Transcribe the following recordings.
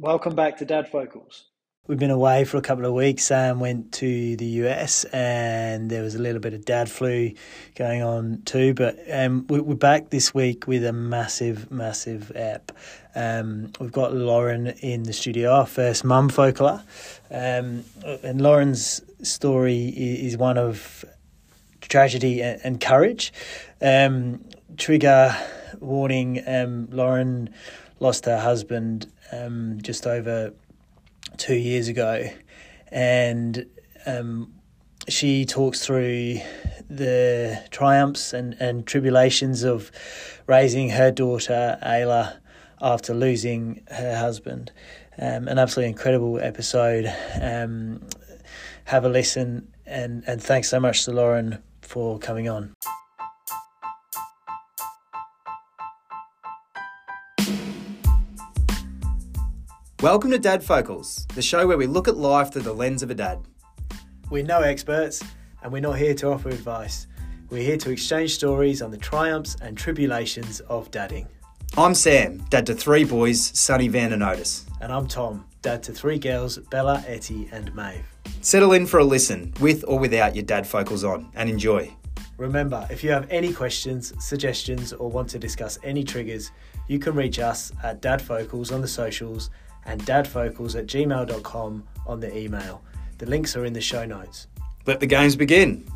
Welcome back to Dad Focals. We've been away for a couple of weeks. Sam went to the US and there was a little bit of dad flu going on too. But um, we, are back this week with a massive, massive app. Um, we've got Lauren in the studio, our first mum focaler. Um, and Lauren's story is one of tragedy and, courage. Um, trigger warning um, Lauren lost her husband um, just over two years ago, and um, she talks through the triumphs and, and tribulations of raising her daughter Ayla after losing her husband. Um, an absolutely incredible episode. Um, have a listen, and, and thanks so much to Lauren for coming on. Welcome to Dad Focals, the show where we look at life through the lens of a dad. We're no experts, and we're not here to offer advice. We're here to exchange stories on the triumphs and tribulations of dadding. I'm Sam, dad to three boys, Sonny, Vann, and Otis. And I'm Tom, dad to three girls, Bela, Ettie, and Maeve. Settle in for a listen, with or without your dad focals on, and enjoy. Remember, if you have any questions, suggestions, or want to discuss any triggers, you can reach us at Dad Focals on the socials and dadfocals at gmail.com on the email. The links are in the show notes. Let the games begin.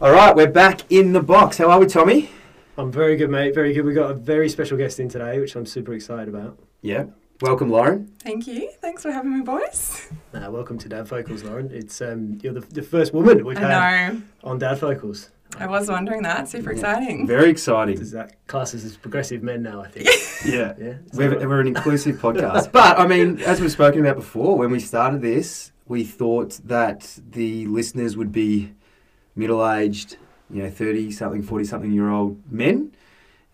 All right, we're back in the box. How are we, Tommy? I'm very good, mate. Very good. We've got a very special guest in today, which I'm super excited about. Yeah. Welcome, Lauren. Thank you. Thanks for having me, boys. Uh, welcome to Dad Focals, Lauren. It's um, you're the, the first woman we've I had know. on Dad Focals. I was wondering that. Super exciting. Very exciting. Is that classes as progressive men now? I think. yeah, yeah. We're, we're an inclusive podcast, but I mean, as we've spoken about before, when we started this, we thought that the listeners would be middle-aged, you know, thirty something, forty something year old men,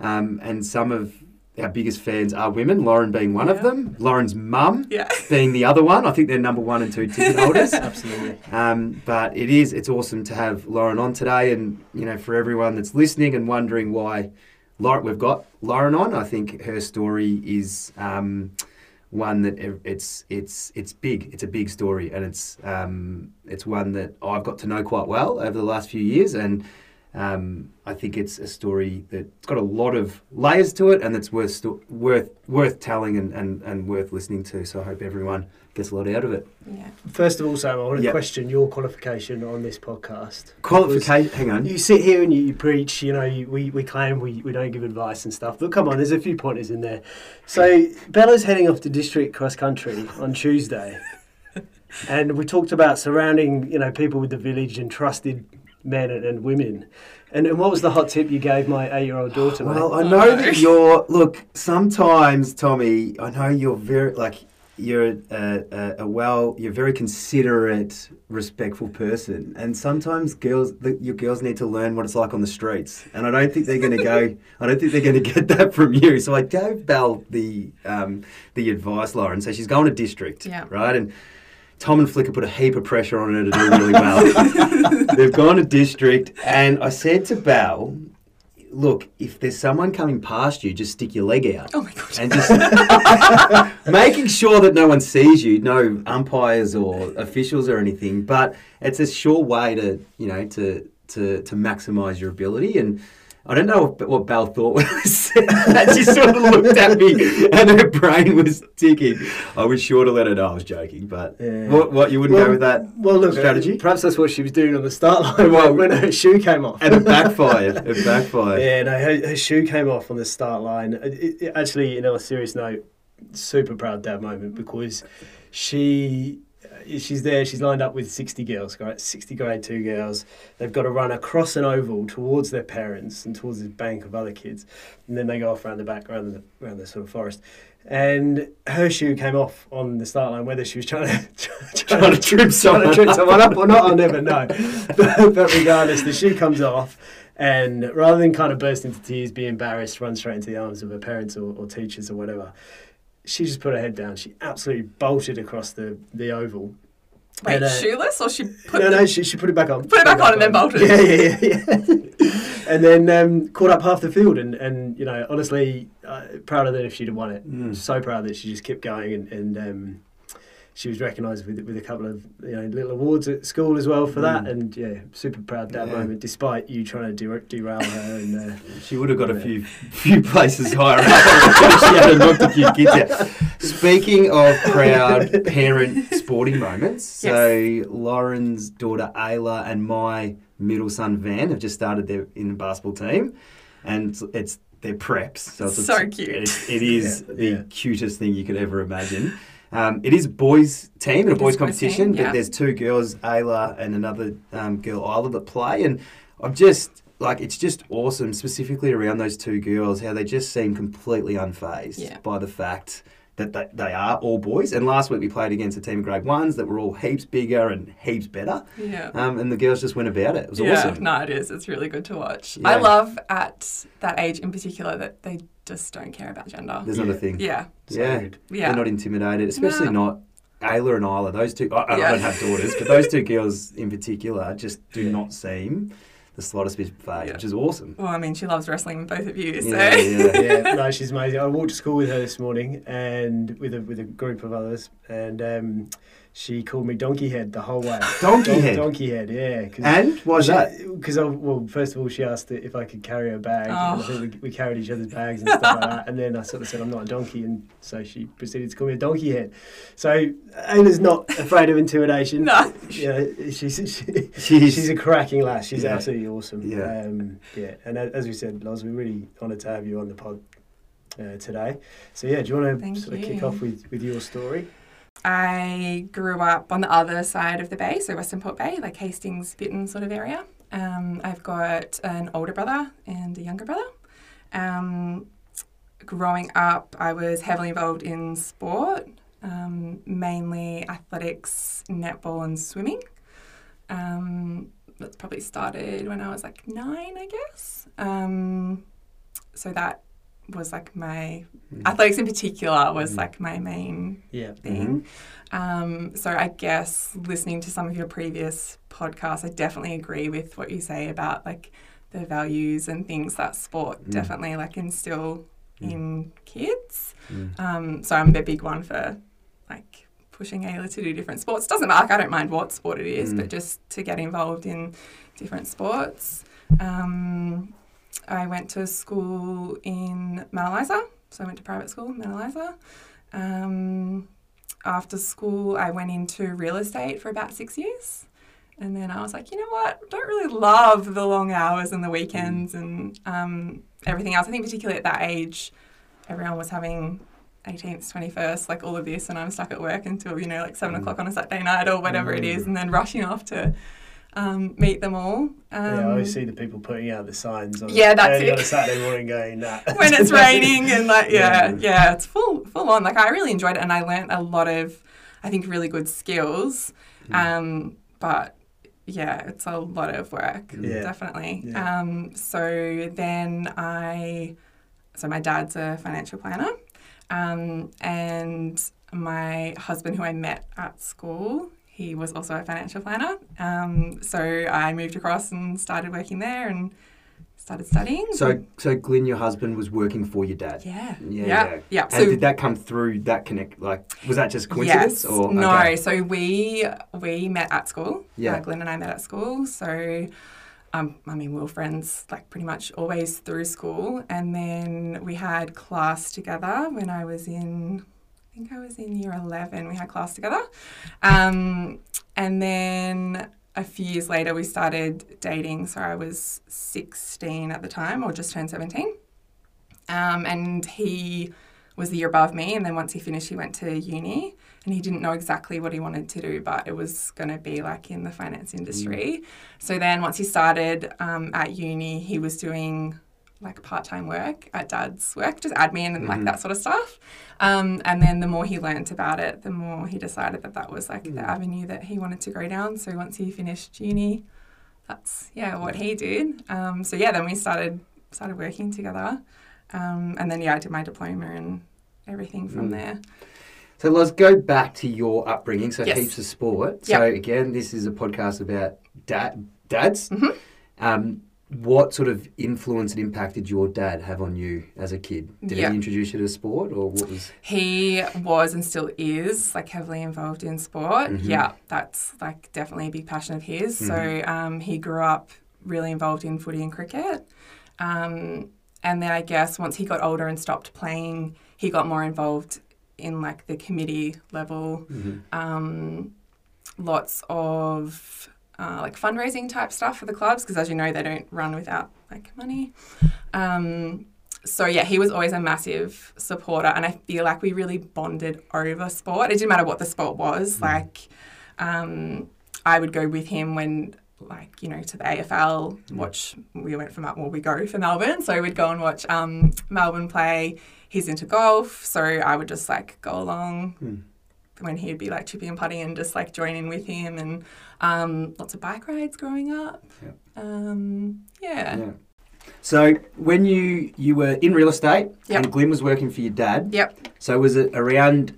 um, and some of our biggest fans are women, Lauren being one yeah. of them, Lauren's mum yeah. being the other one. I think they're number one and two ticket holders. Absolutely. Um, but it is, it's awesome to have Lauren on today. And, you know, for everyone that's listening and wondering why Lauren, we've got Lauren on, I think her story is um, one that it's, it's, it's big. It's a big story. And it's, um, it's one that I've got to know quite well over the last few years. And, um, I think it's a story that's got a lot of layers to it, and that's worth sto- worth worth telling and, and, and worth listening to. So I hope everyone gets a lot out of it. Yeah. First of all, Sam, I want to yep. question your qualification on this podcast. Qualification? Hang on. You sit here and you, you preach. You know, you, we we claim we, we don't give advice and stuff, but come on, there's a few pointers in there. So Bella's heading off to district cross country on Tuesday. and we talked about surrounding, you know, people with the village and trusted men and, and women. And, and what was the hot tip you gave my eight-year-old daughter? Well, mate? I know that you're. Look, sometimes Tommy, I know you're very like you're a, a, a, well, you're a very considerate, respectful person, and sometimes girls, the, your girls need to learn what it's like on the streets. And I don't think they're going to go. I don't think they're going to get that from you. So I gave Belle the um, the advice, Lauren. So she's going to district, yeah. right? And Tom and Flicker put a heap of pressure on her to do really well. They've gone to district, and I said to Belle, look, if there's someone coming past you, just stick your leg out. Oh my god! And just making sure that no one sees you, no umpires or officials or anything. But it's a sure way to, you know, to to to maximise your ability and I don't know what Belle thought when I said that. She sort of looked at me and her brain was ticking. I was sure to let her know I was joking, but yeah. what, what, you wouldn't well, go with that well, look, strategy? Perhaps that's what she was doing on the start line well, when her shoe came off. And it backfired. it backfired. Yeah, no, her, her, shoe came off on the start line. It, it, actually, you know, a serious note, super proud dad moment because she she's there. She's lined up with sixty girls, right? Sixty grade two girls. They've got to run across an oval towards their parents and towards this bank of other kids, and then they go off around the back, around the around the sort of forest. And her shoe came off on the start line. Whether she was trying to trying, trying to trip someone, trip someone up or not, I'll never know. but, but regardless, the shoe comes off. And rather than kind of burst into tears, be embarrassed, run straight into the arms of her parents or, or teachers or whatever, she just put her head down. She absolutely bolted across the, the oval. Wait, and, uh, shoeless or she put No, no, she, she put it back on. Put it back, back on, on and then bolted. Yeah, yeah, yeah. yeah. and then um, caught up half the field. And, and you know, honestly, uh, proud of her if she'd have won it. Mm. So proud that she just kept going and. and um, she was recognised with with a couple of you know little awards at school as well for that, Mm. and yeah, super proud that Yeah. moment. Despite you trying to der- derail her, and uh, She would have got a few few places higher up. she had knocked a few kids out. Speaking of proud parent sporting moments, so Lauren's daughter Ayla and my middle son Vann have just started their in the basketball team, and it's- it's their preps. So it's So cute. It, it is Yeah, the yeah. cutest thing you could ever imagine. Um, it is a boys' team and a boys' competition, team, but there's two girls, Ayla and another um, girl, Isla, that play. And I'm just like, it's just awesome, specifically around those two girls, how they just seem completely unfazed Yeah. by the fact that they, they are all boys. And last week we played against a team of grade ones that were all heaps bigger and heaps better. Yeah. Um, and the girls just went about it. It was yeah, awesome. no, it is. It's really good to watch. Yeah. I love at that age in particular that they just don't care about gender. There's not a thing. Yeah, so Yeah. good. yeah. They're not intimidated, especially No. not Ayla and Isla. Those two, I, I Yeah. don't have daughters, but those two girls in particular just do Yeah. not seem the slightest bit phased, Yeah. which is awesome. well, I mean, she loves wrestling with both of you, so Yeah, yeah. yeah, no, she's amazing. I walked to school with her this morning and with a with a group of others, and um, she called me Donkey Head the whole way. Donkey Don- Head? Donkey Head, yeah. Cause And why is that? Because I well, first of all, she asked if I could carry her bag. Oh. think we, we carried each other's bags and stuff like that. And then I sort of said I'm not a donkey, and so she proceeded to call me a donkey head. So Ayla's not afraid of intimidation. No. Yeah, she's she, She's, she's a cracking lass. She's Yeah. absolutely awesome. Yeah. um, yeah. And as we said, Loz, we're really honoured to have you on the pod. Uh, today, so yeah, do you want to Thank sort of you. kick off with, with your story? I grew up on the other side of the bay, so Western Port Bay, like Hastings, Bittern sort of area. Um, I've got an older brother and a younger brother. Um, growing up, I was heavily involved in sport, um, mainly athletics, netball, and swimming. Um, that's probably started when I was like nine, I guess. Um, so that was like my athletics in particular was Mm. like my main Yeah, thing. Um, so I guess listening to some of your previous podcasts, I definitely agree with what you say about like the values and things that sport Mm. definitely like instill Mm. in kids. Mm. Um, so I'm a big one for like pushing Ayla to do different sports. Doesn't matter, like, I don't mind what sport it is, Mm. but just to get involved in different sports. Um, I went to school in Mount Eliza, so I went to private school in Mount Eliza. Um, after school, I went into real estate for about six years. And then I was like, you know what? I don't really love the long hours and the weekends and um, everything else. I think, particularly at that age, everyone was having 18th, 21st, like all of this, and I'm stuck at work until, you know, like seven Mm. o'clock on a Saturday night or whatever it is, and then rushing off to um, meet them all. Um, yeah, I always see the people putting out the signs on, Yeah, that's early on a Saturday morning going, nah. when it's raining and like yeah, Yeah. yeah it's full full on like i really enjoyed it and i learnt a lot of i think really good skills um but yeah it's a lot of work Yeah. definitely Yeah. um so then i so my dad's a financial planner um and my husband who i met at school he was also a financial planner um so i moved across and started working there and started studying So, so Glyn, your husband, was working for your dad. yeah. Yeah, Yeah. yeah. Yeah. And So did that come through that connect? Like, was that just coincidence? yes. Or no. okay. So we we met at school. Yeah. Uh, Glyn and I met at school. So um, I mean, we were friends like pretty much always through school, and then we had class together when I was in. I think I was in year eleven. We had class together, um, and then a few years later we started dating. So I was sixteen at the time, or just turned seventeen. Um, and he was the year above me, and then once he finished, he went to uni, and he didn't know exactly what he wanted to do, but it was going to be like in the finance industry. So then once he started um, at uni, he was doing like part-time work at dad's work, just admin and like Mhm. that sort of stuff. Um, and then the more he learnt about it, the more he decided that that was like the avenue that he wanted to go down. So once he finished uni, that's yeah what he did. Um, so yeah, then we started started working together, um, and then yeah, I did my diploma and everything from Mm. there. So let's go back to your upbringing. So Yes. heaps of sport. Yep. So again, this is a podcast about dad, dads. Mhm. What sort of influence and impact did your dad have on you as a kid? Did Yeah. he introduce you to sport, or what was? He was and still is like heavily involved in sport. Mhm. Yeah, that's like definitely a big passion of his. So um, he grew up really involved in footy and cricket. Um, and then I guess once he got older and stopped playing, he got more involved in like the committee level. Um, lots of uh, like fundraising type stuff for the clubs because as you know they don't run without like money. Um, so yeah, he was always a massive supporter, and I feel like we really bonded over sport. It didn't matter what the sport was. Like, um, I would go with him when, like, you know, to the AFL. Watch. We went from well, we go for Melbourne, so we'd go and watch um, Melbourne play. He's into golf, so I would just like go along when he'd be like chipping and putting and just like joining with him, and um, lots of bike rides growing up. Yep. Um, yeah. Yeah. So when you you were in real estate Yep. and Glyn was working for your dad, Yep. so was it around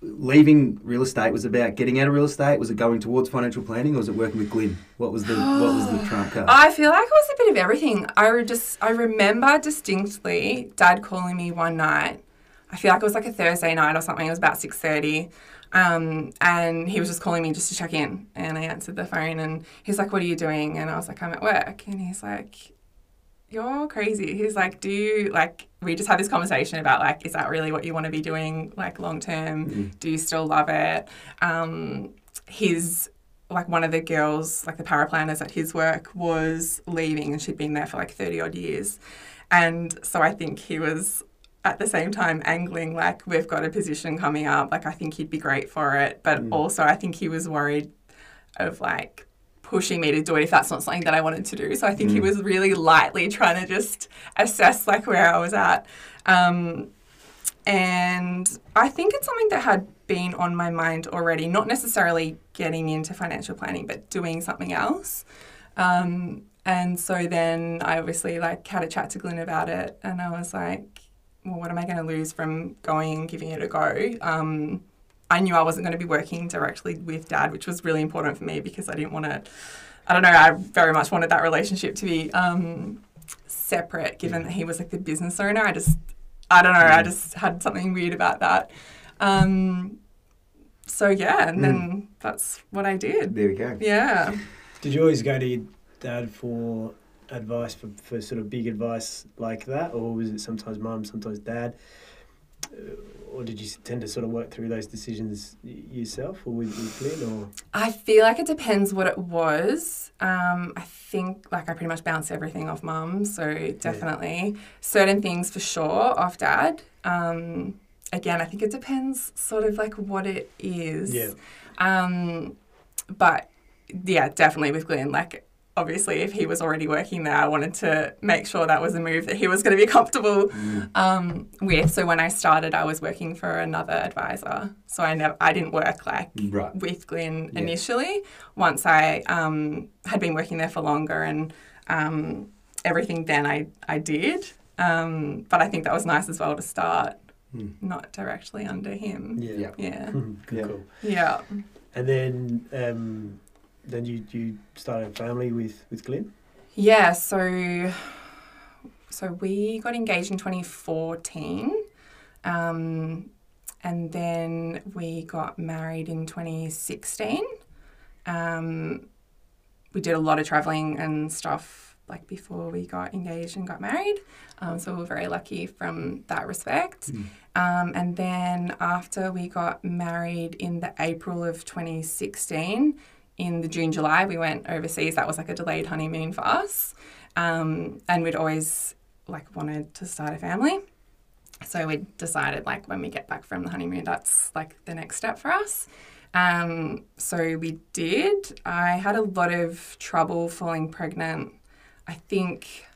leaving real estate? Was it about getting out of real estate? Was it going towards financial planning, or was it working with Glyn? What was the what was the trump card? I feel like it was a bit of everything. I just I remember distinctly Dad calling me one night. I feel like it was like a Thursday night or something. It was about six thirty, um, and he was just calling me just to check in. And I answered the phone, and he's like, "What are you doing?" And I was like, "I'm at work." And he's like, "You're crazy." He's like, "Do you like?" We just had this conversation about like, is that really what you want to be doing like long term? Do you still love it? Um, his like one of the girls, like the power paraplanners at his work, was leaving and she'd been there for like 30 odd years. And so I think he was at the same time angling, like, we've got a position coming up, like, I think he'd be great for it. But also, I think he was worried of like pushing me to do it if that's not something that I wanted to do. So I think he was really lightly trying to just assess like where I was at. Um, and I think it's something that had been on my mind already, not necessarily getting into financial planning, but doing something else. Um, and so then I obviously like had a chat to Glyn about it, and I was like, well, what am I going to lose from going and giving it a go? Um, I knew I wasn't going to be working directly with dad, which was really important for me because I didn't want to. I don't know. I very much wanted that relationship to be um, separate, given that he was like the business owner. I just, I don't know. I just had something weird about that. Um, so yeah, and then that's what I did. there we go. Yeah. Did you always go to your dad for advice, for, for sort of big advice like that? Or was it sometimes mum, sometimes dad? Uh, Or did you tend to sort of work through those decisions yourself or with, with Glyn? Or I feel like it depends what it was. Um, I think like I pretty much bounce everything off mum, so definitely certain things for sure off dad. Um, again, I think it depends sort of like what it is. Yeah. Um, but yeah, definitely with Glyn, like obviously if he was already working there, I wanted to make sure that was a move that he was going to be comfortable um, with. So when I started, I was working for another advisor. So I never, I didn't work like Right. with Glyn Yeah. initially. Once I um, had been working there for longer and um, everything, then I I did. Um, but I think that was nice as well to start Hmm. not directly under him. yeah, Yeah. Yeah. Yeah. cool. Yeah. And then um, then you, you started a family with, with Glyn? Yeah, so so we got engaged in 2014. Um, and then we got married in 2016. Um, we did a lot of traveling and stuff like before we got engaged and got married. Um, so we were very lucky from that respect. Um, and then after we got married in the April of 2016, in the June, July, we went overseas. That was like a delayed honeymoon for us. Um, and we'd always like wanted to start a family. So we decided like when we get back from the honeymoon, that's like the next step for us. Um, so we did. I had a lot of trouble falling pregnant. I think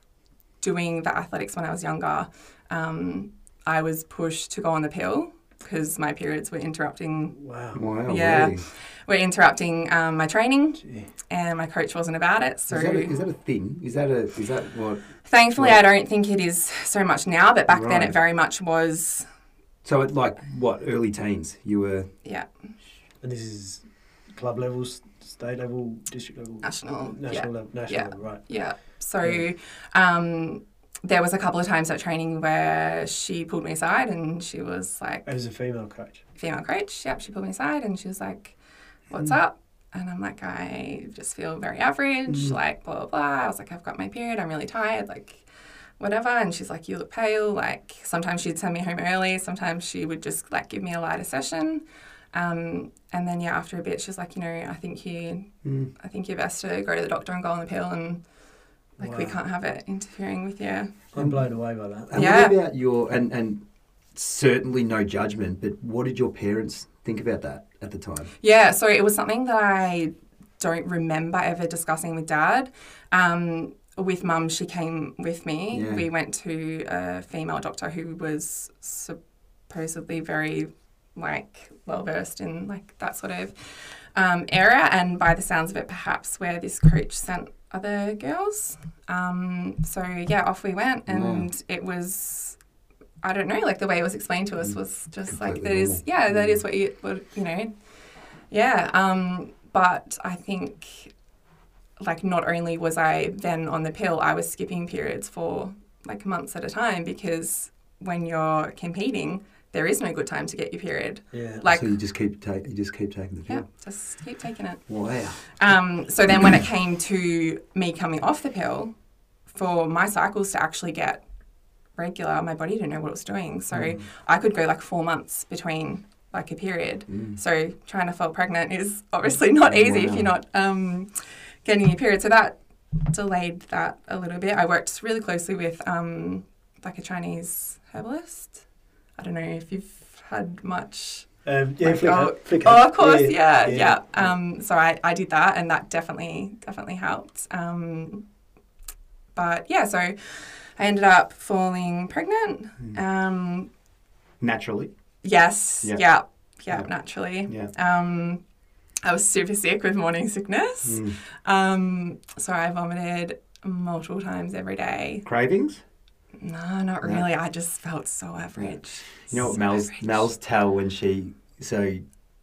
doing the athletics when I was younger, um, I was pushed to go on the pill because my periods were interrupting. Wow. Wow. Yeah. Really? Were interrupting um, my training, Gee. and my coach wasn't about it. So Is that, a, is that a thing? Is that a is that what? thankfully, Right. I don't think it is so much now. But back then, it very much was. So at like what early teens you were? Yeah, And this is club levels, state level, district level? National, National level, national Yeah. level, right. yeah. So um, there was a couple of times at training where she pulled me aside and she was like, As a female coach. female coach. Yep, she pulled me aside and she was like, "What's Mm. up?" And I'm like, "I just feel very average. Mm. Like blah blah blah." I was like, "I've got my period. I'm really tired. Like." Whatever, and she's like, "You look pale." Like sometimes she'd send me home early. Sometimes she would just like give me a lighter session, um, and then yeah, after a bit, she's like, "You know, I think you, Mm. I think you're best to go to the doctor and go on the pill, and like we can't have it interfering with you." I'm blown away by that. And Yeah. what about your and and certainly no judgment, but what did your parents think about that at the time? Yeah, so it was something that I don't remember ever discussing with dad. Um, with mum, she came with me. Yeah. We went to a female doctor who was supposedly very like well versed in like that sort of um, area, and by the sounds of it, perhaps where this coach sent other girls. Um, so yeah, off we went, and it was. I don't know, like the way it was explained to us Mm. was just like that is yeah, that Mm. what you what you know. Yeah. Um, but I think like not only was I then on the pill, I was skipping periods for like months at a time because when you're competing, there is no good time to get your period. Yeah. Like so you just keep take you just keep taking the pill. yeah, just keep taking it. Wow. Um, so then when it came to me coming off the pill, for my cycles to actually get regular, my body didn't know what it was doing. So Mm. I could go like four months between like a period. Mm. So trying to fall pregnant is obviously not easy if you're not um, getting your period. So that delayed that a little bit. I worked really closely with um, like a Chinese herbalist. I don't know if you've had much Um, yeah, Like, oh, flicker. Oh, of course, yeah, yeah. yeah. Um, so I, I did that, and that definitely definitely helped. Um, but yeah, so I ended up falling pregnant. Mm. Um, Naturally. yes, Yeah. yeah, yeah, Yeah. naturally. Yeah. Um, I was super sick with morning sickness. Mm. Um, so I vomited multiple times every day. Cravings? No, not No. really. I just felt so average. You know what So Mel's average. Mel's tell when she so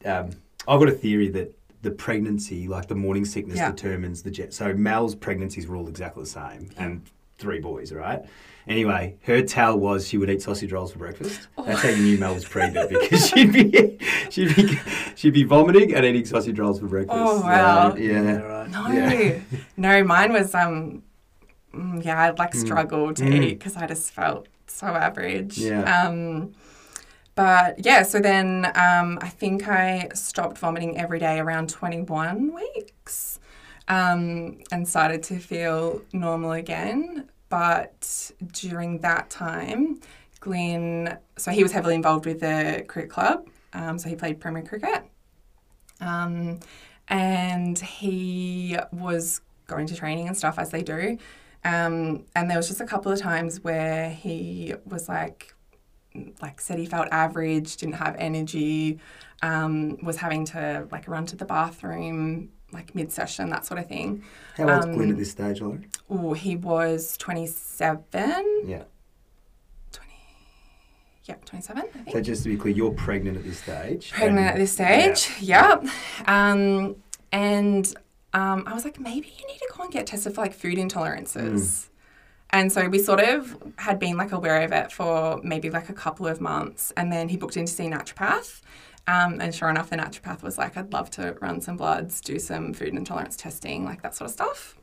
um, I've got a theory that the pregnancy, like the morning sickness, Yeah. determines the jet. So Mel's pregnancies were all exactly the same, and three boys, right? Anyway, her tell was she would eat sausage rolls for breakfast. That's how you knew Mel was pregnant because she'd be she'd be she'd be vomiting and eating sausage rolls for breakfast. Oh, wow. Yeah. right. No, Yeah. no, mine was um, yeah, I'd like Mm. struggled to Mm. eat because I just felt so average. Yeah. Um, but yeah, so then um, I think I stopped vomiting every day around 21 weeks um, and started to feel normal again. But during that time, Glyn, so he was heavily involved with the cricket club. Um, so he played Premier Cricket. Um, and he was going to training and stuff as they do. Um, and there was just a couple of times where he was like, like said he felt average, didn't have energy, um, was having to like run to the bathroom like mid session, that sort of thing. How old's Um, Glyn at this stage, Lauren? Oh, he was 27, Yeah. 20, yeah, 27, I think. So just to be clear, you're pregnant at this stage. pregnant at this stage. Yep. Um, and um, I was like, maybe you need to go and get tested for like food intolerances. And so we sort of had been like aware of it for maybe like a couple of months. And then he booked in to see a naturopath. Um, and sure enough, the naturopath was like, I'd love to run some bloods, do some food intolerance testing, like that sort of stuff.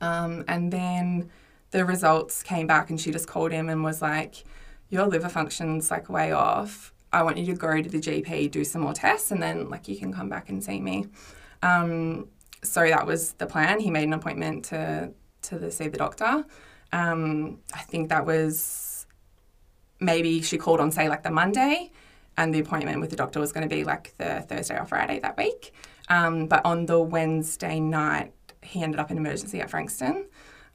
Um, and then the results came back, and she just called him and was like, Your liver function's like way off. I want you to go to the GP, do some more tests, and then like you can come back and see me. Um, so that was the plan. He made an appointment to to the, see the doctor. Um, I think that was maybe she called on say like the Monday, and the appointment with the doctor was going to be like the Thursday or Friday that week. Um, but on the Wednesday night, he ended up in emergency at Frankston.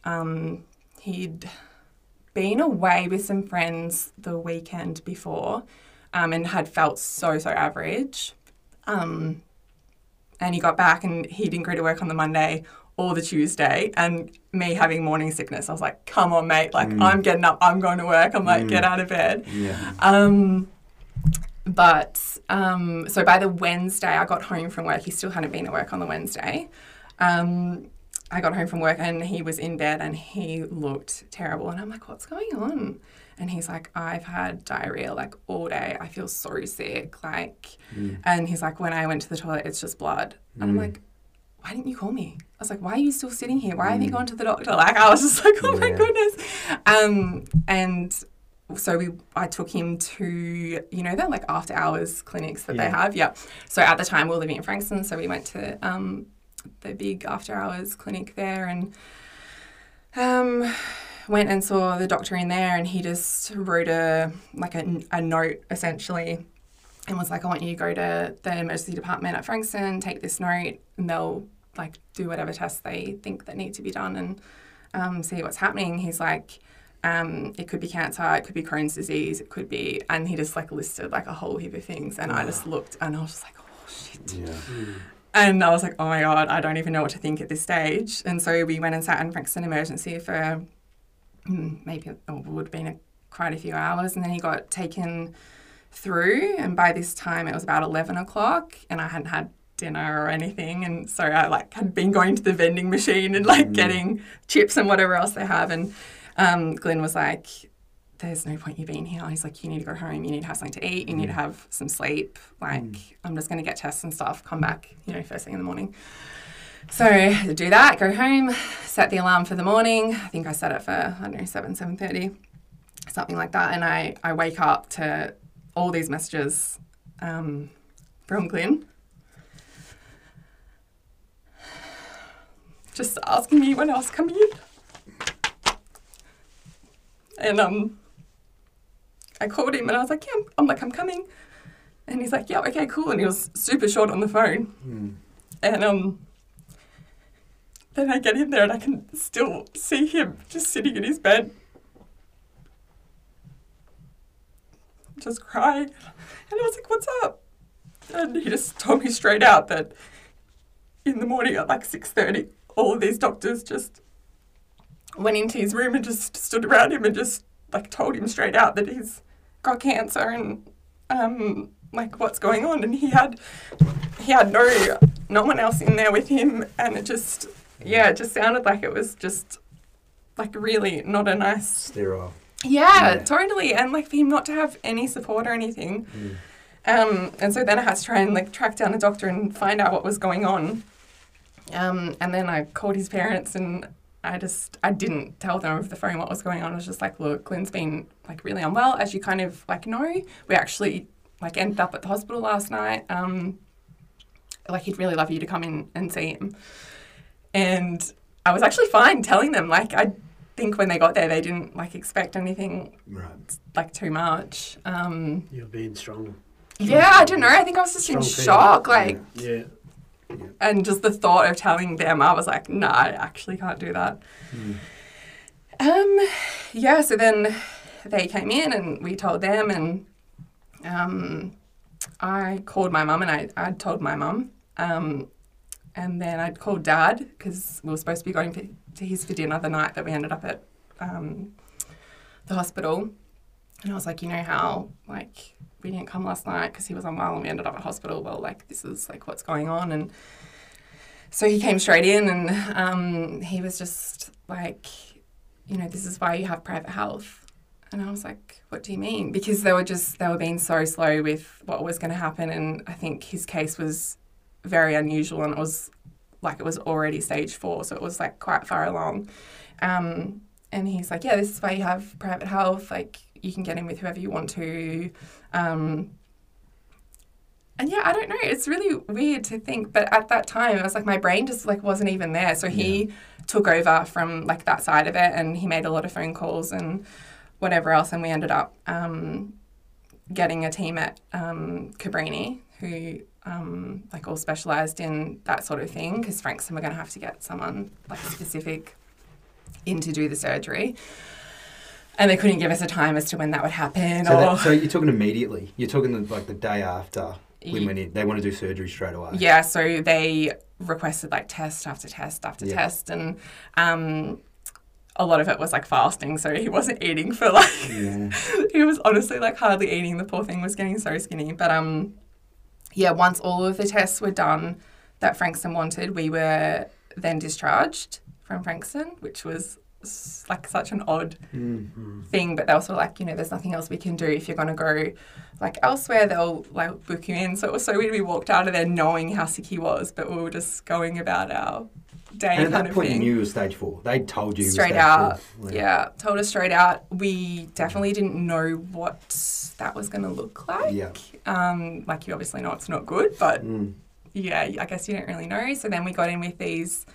Um, he'd been away with some friends the weekend before um, and had felt so, so average. And he got back and he didn't go to work on the Monday or the Tuesday. And me having morning sickness, I was like, come on, mate. Like, Mm. I'm getting up, I'm going to work. I'm like, Mm. get out of bed. Yeah. Um, but um, so by the Wednesday, I got home from work. He still hadn't been at work on the Wednesday. Um, I got home from work and he was in bed and he looked terrible. And I'm like, what's going on? And he's like, I've had diarrhea like all day. I feel so sick. Like, Mm. and he's like, when I went to the toilet, it's just blood. And I'm Mm. like, why didn't you call me? I was like, why are you still sitting here? Why haven't you gone to the doctor? Like, I was just like, oh my goodness. Um, and so we, I took him to, you know, they're like after hours clinics that they have. Yeah. So at the time we were living in Frankston, so we went to um, the big after hours clinic there and um, went and saw the doctor in there, and he just wrote a like a, a note essentially, and was like, "I want you to go to the emergency department at Frankston, take this note, and they'll like do whatever tests they think that need to be done and um, see what's happening." He's like. Um, it could be cancer, it could be Crohn's disease, it could be, and he just like listed like a whole heap of things, and I just looked and I was just like, oh shit. Yeah. And I was like, oh my God, I don't even know what to think at this stage. And so we went and sat in Frankston Emergency for mm, maybe it would have been a, quite a few hours. And then he got taken through. And by this time, it was about 11 o'clock, and I hadn't had dinner or anything. And so I like had been going to the vending machine and like Mm. getting chips and whatever else they have. And um, Glyn was like, there's no point you being here. He's like, you need to go home. You need to have something to eat. You need to have some sleep. Like, I'm just going to get tests and stuff. Come back, you know, first thing in the morning. So do that. Go home. Set the alarm for the morning. I think I set it for I don't know seven seven thirty, something like that. And I I wake up to all these messages um, from Glyn. Just asking me when I was coming in. And um, I called him and I was like, yeah, I'm, like, I'm coming. And he's like, yeah, okay, cool. And he was super short on the phone. Mm. And um, then I get in there and I can still see him just sitting in his bed, just crying. And I was like, what's up? And he just told me straight out that in the morning at like 6.30, all of these doctors just went into his room and just stood around him and just like told him straight out that he's got cancer and um, like what's going on. And he had he had no no one else in there with him, and it just yeah, it just sounded like it was just like really not a nice Sterile. yeah, Yeah. totally. And like for him not to have any support or anything. Mm. Um, and so then I had to try and like track down a doctor and find out what was going on. Um, and then I called his parents and I just I didn't tell them over the phone what was going on. I was just like, look, Glyn's been like really unwell, as you kind of like know. We actually like ended up at the hospital last night. Um, like he'd really love you to come in and see him. And I was actually fine telling them. Like I think when they got there, they didn't like expect anything Right. like too much. Um, You're being strong. yeah, I don't know. I think I was just in Strong shock. Like, Yeah. And just the thought of telling them, I was like, no, I actually can't do that. Mm. Um, yeah, so then they came in and we told them, and um, I called my mum and I I told my mum, um, and then I'd called dad because we were supposed to be going for, to his for dinner the night that we ended up at um, the hospital, and I was like, you know how like we didn't come last night because he was unwell and we ended up at hospital. Well, like this is like what's going on and. So he came straight in and um, he was just like, you know, this is why you have private health. And I was like, what do you mean? Because they were just, they were being so slow with what was going to happen. And I think his case was very unusual and it was like it was already stage four. So it was like quite far along. Um, and he's like, yeah, this is why you have private health. Like you can get in with whoever you want to. Um, and yeah, I don't know. It's really weird to think, but at that time, it was like my brain just like wasn't even there. So he took over from like that side of it, and he made a lot of phone calls and whatever else, and we ended up um, getting a team at um, Cabrini who um, like all specialised in that sort of thing. Because Frankston, we're going to have to get someone like specific in to do the surgery. And they couldn't give us a time as to when that would happen. So, or that, so you're talking immediately. You're talking the, like the day after we Ye- went in. They want to do surgery straight away. Yeah, so they requested like test after test after Yeah. test, and um, a lot of it was like fasting. So he wasn't eating for like Yeah. he was honestly like hardly eating. The poor thing was getting so skinny. But um, yeah, once all of the tests were done that Frankston wanted, we were then discharged from Frankston, which was like such an odd Mm. thing. But they were sort of like, you know, there's nothing else we can do. If you're going to go like elsewhere, they'll like book you in. So it was so weird. We walked out of there knowing how sick he was, but we were just going about our day And at that point, you knew you were stage four. They told you. straight out. four. Yeah, told us straight out. We definitely didn't know what that was going to look like. Yeah. Um, like you obviously know it's not good, but Mm. yeah, I guess you don't really know. So then we got in with these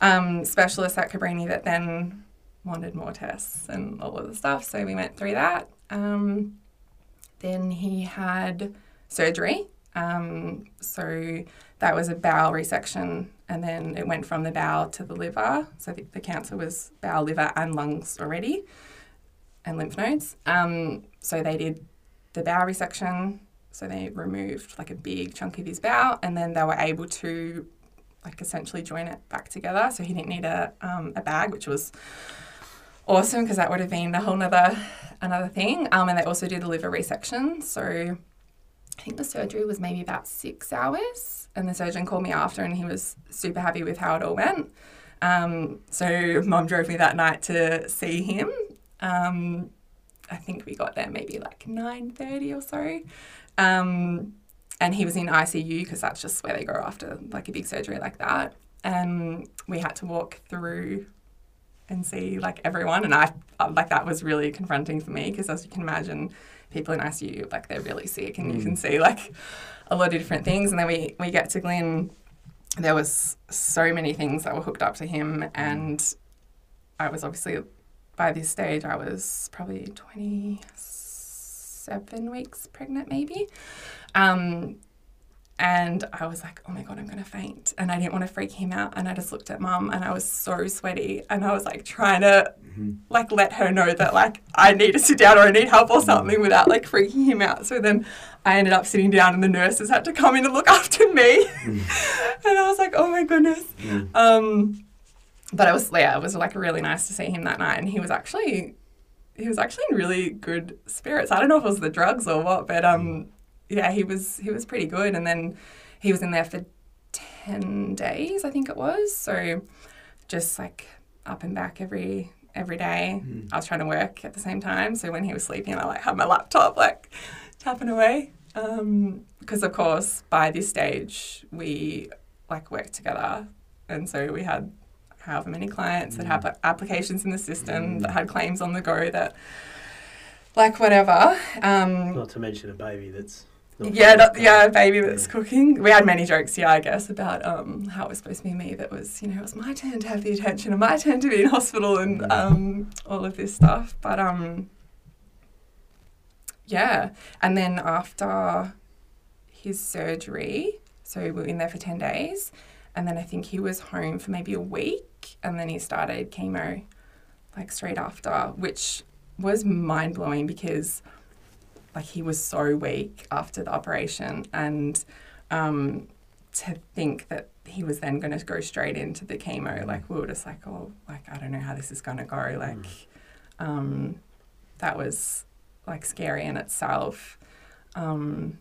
um, specialists at Cabrini that then wanted more tests and all of the stuff. So we went through that. Um, then he had surgery. Um, so that was a bowel resection, and then it went from the bowel to the liver. So the, the cancer was bowel, liver, and lungs already, and lymph nodes. Um, so they did the bowel resection. So they removed like a big chunk of his bowel, and then they were able to like essentially join it back together. So he didn't need a um, a bag, which was awesome because that would have been a whole nother another thing. Um, and they also did the liver resection. So I think the surgery was maybe about six hours, and the surgeon called me after, and he was super happy with how it all went. Um, so mom drove me that night to see him. Um, I think we got there maybe like nine thirty or so. Um, and he was in ICU because that's just where they go after like a big surgery like that. And we had to walk through and see like everyone, and I uh, like that was really confronting for me because as you can imagine, people in ICU like they're really sick, and you can see like a lot of different things. And then we we get to Glyn, there was so many things that were hooked up to him, and I was obviously by this stage I was probably twenty seven weeks pregnant maybe. Um, and I was like, oh my God, I'm going to faint. And I didn't want to freak him out. And I just looked at mum and I was so sweaty. And I was like trying to like let her know that like I need to sit down or I need help or something without like freaking him out. So then I ended up sitting down and the nurses had to come in and look after me. and I was like, oh my goodness. Mm. Um, but it was, yeah, it was like really nice to see him that night. And he was actually, he was actually in really good spirits. I don't know if it was the drugs or what, but um, yeah, he was he was pretty good. And then he was in there for ten days, I think it was. So just like up and back every every day. Hmm. I was trying to work at the same time. So when he was sleeping, I like had my laptop like tapping away. Um, because of course, by this stage, we like worked together, and so we had however many clients that had hmm. applications in the system hmm. that had claims on the go that like whatever. Um, Not to mention a baby that's. Not yeah, not, yeah, grown. baby that's cooking. We had many jokes, yeah, I guess, about um, how it was supposed to be me that was, you know, it was my turn to have the attention and my turn to be in hospital and um, all of this stuff. But um, yeah, and then after his surgery, so we were in there for 10 days, and then I think he was home for maybe a week, and then he started chemo like straight after, which was mind blowing because like he was so weak after the operation and um, to think that he was then going to go straight into the chemo like we were just like oh like i don't know how this is going to go like um, that was like scary in itself. Um,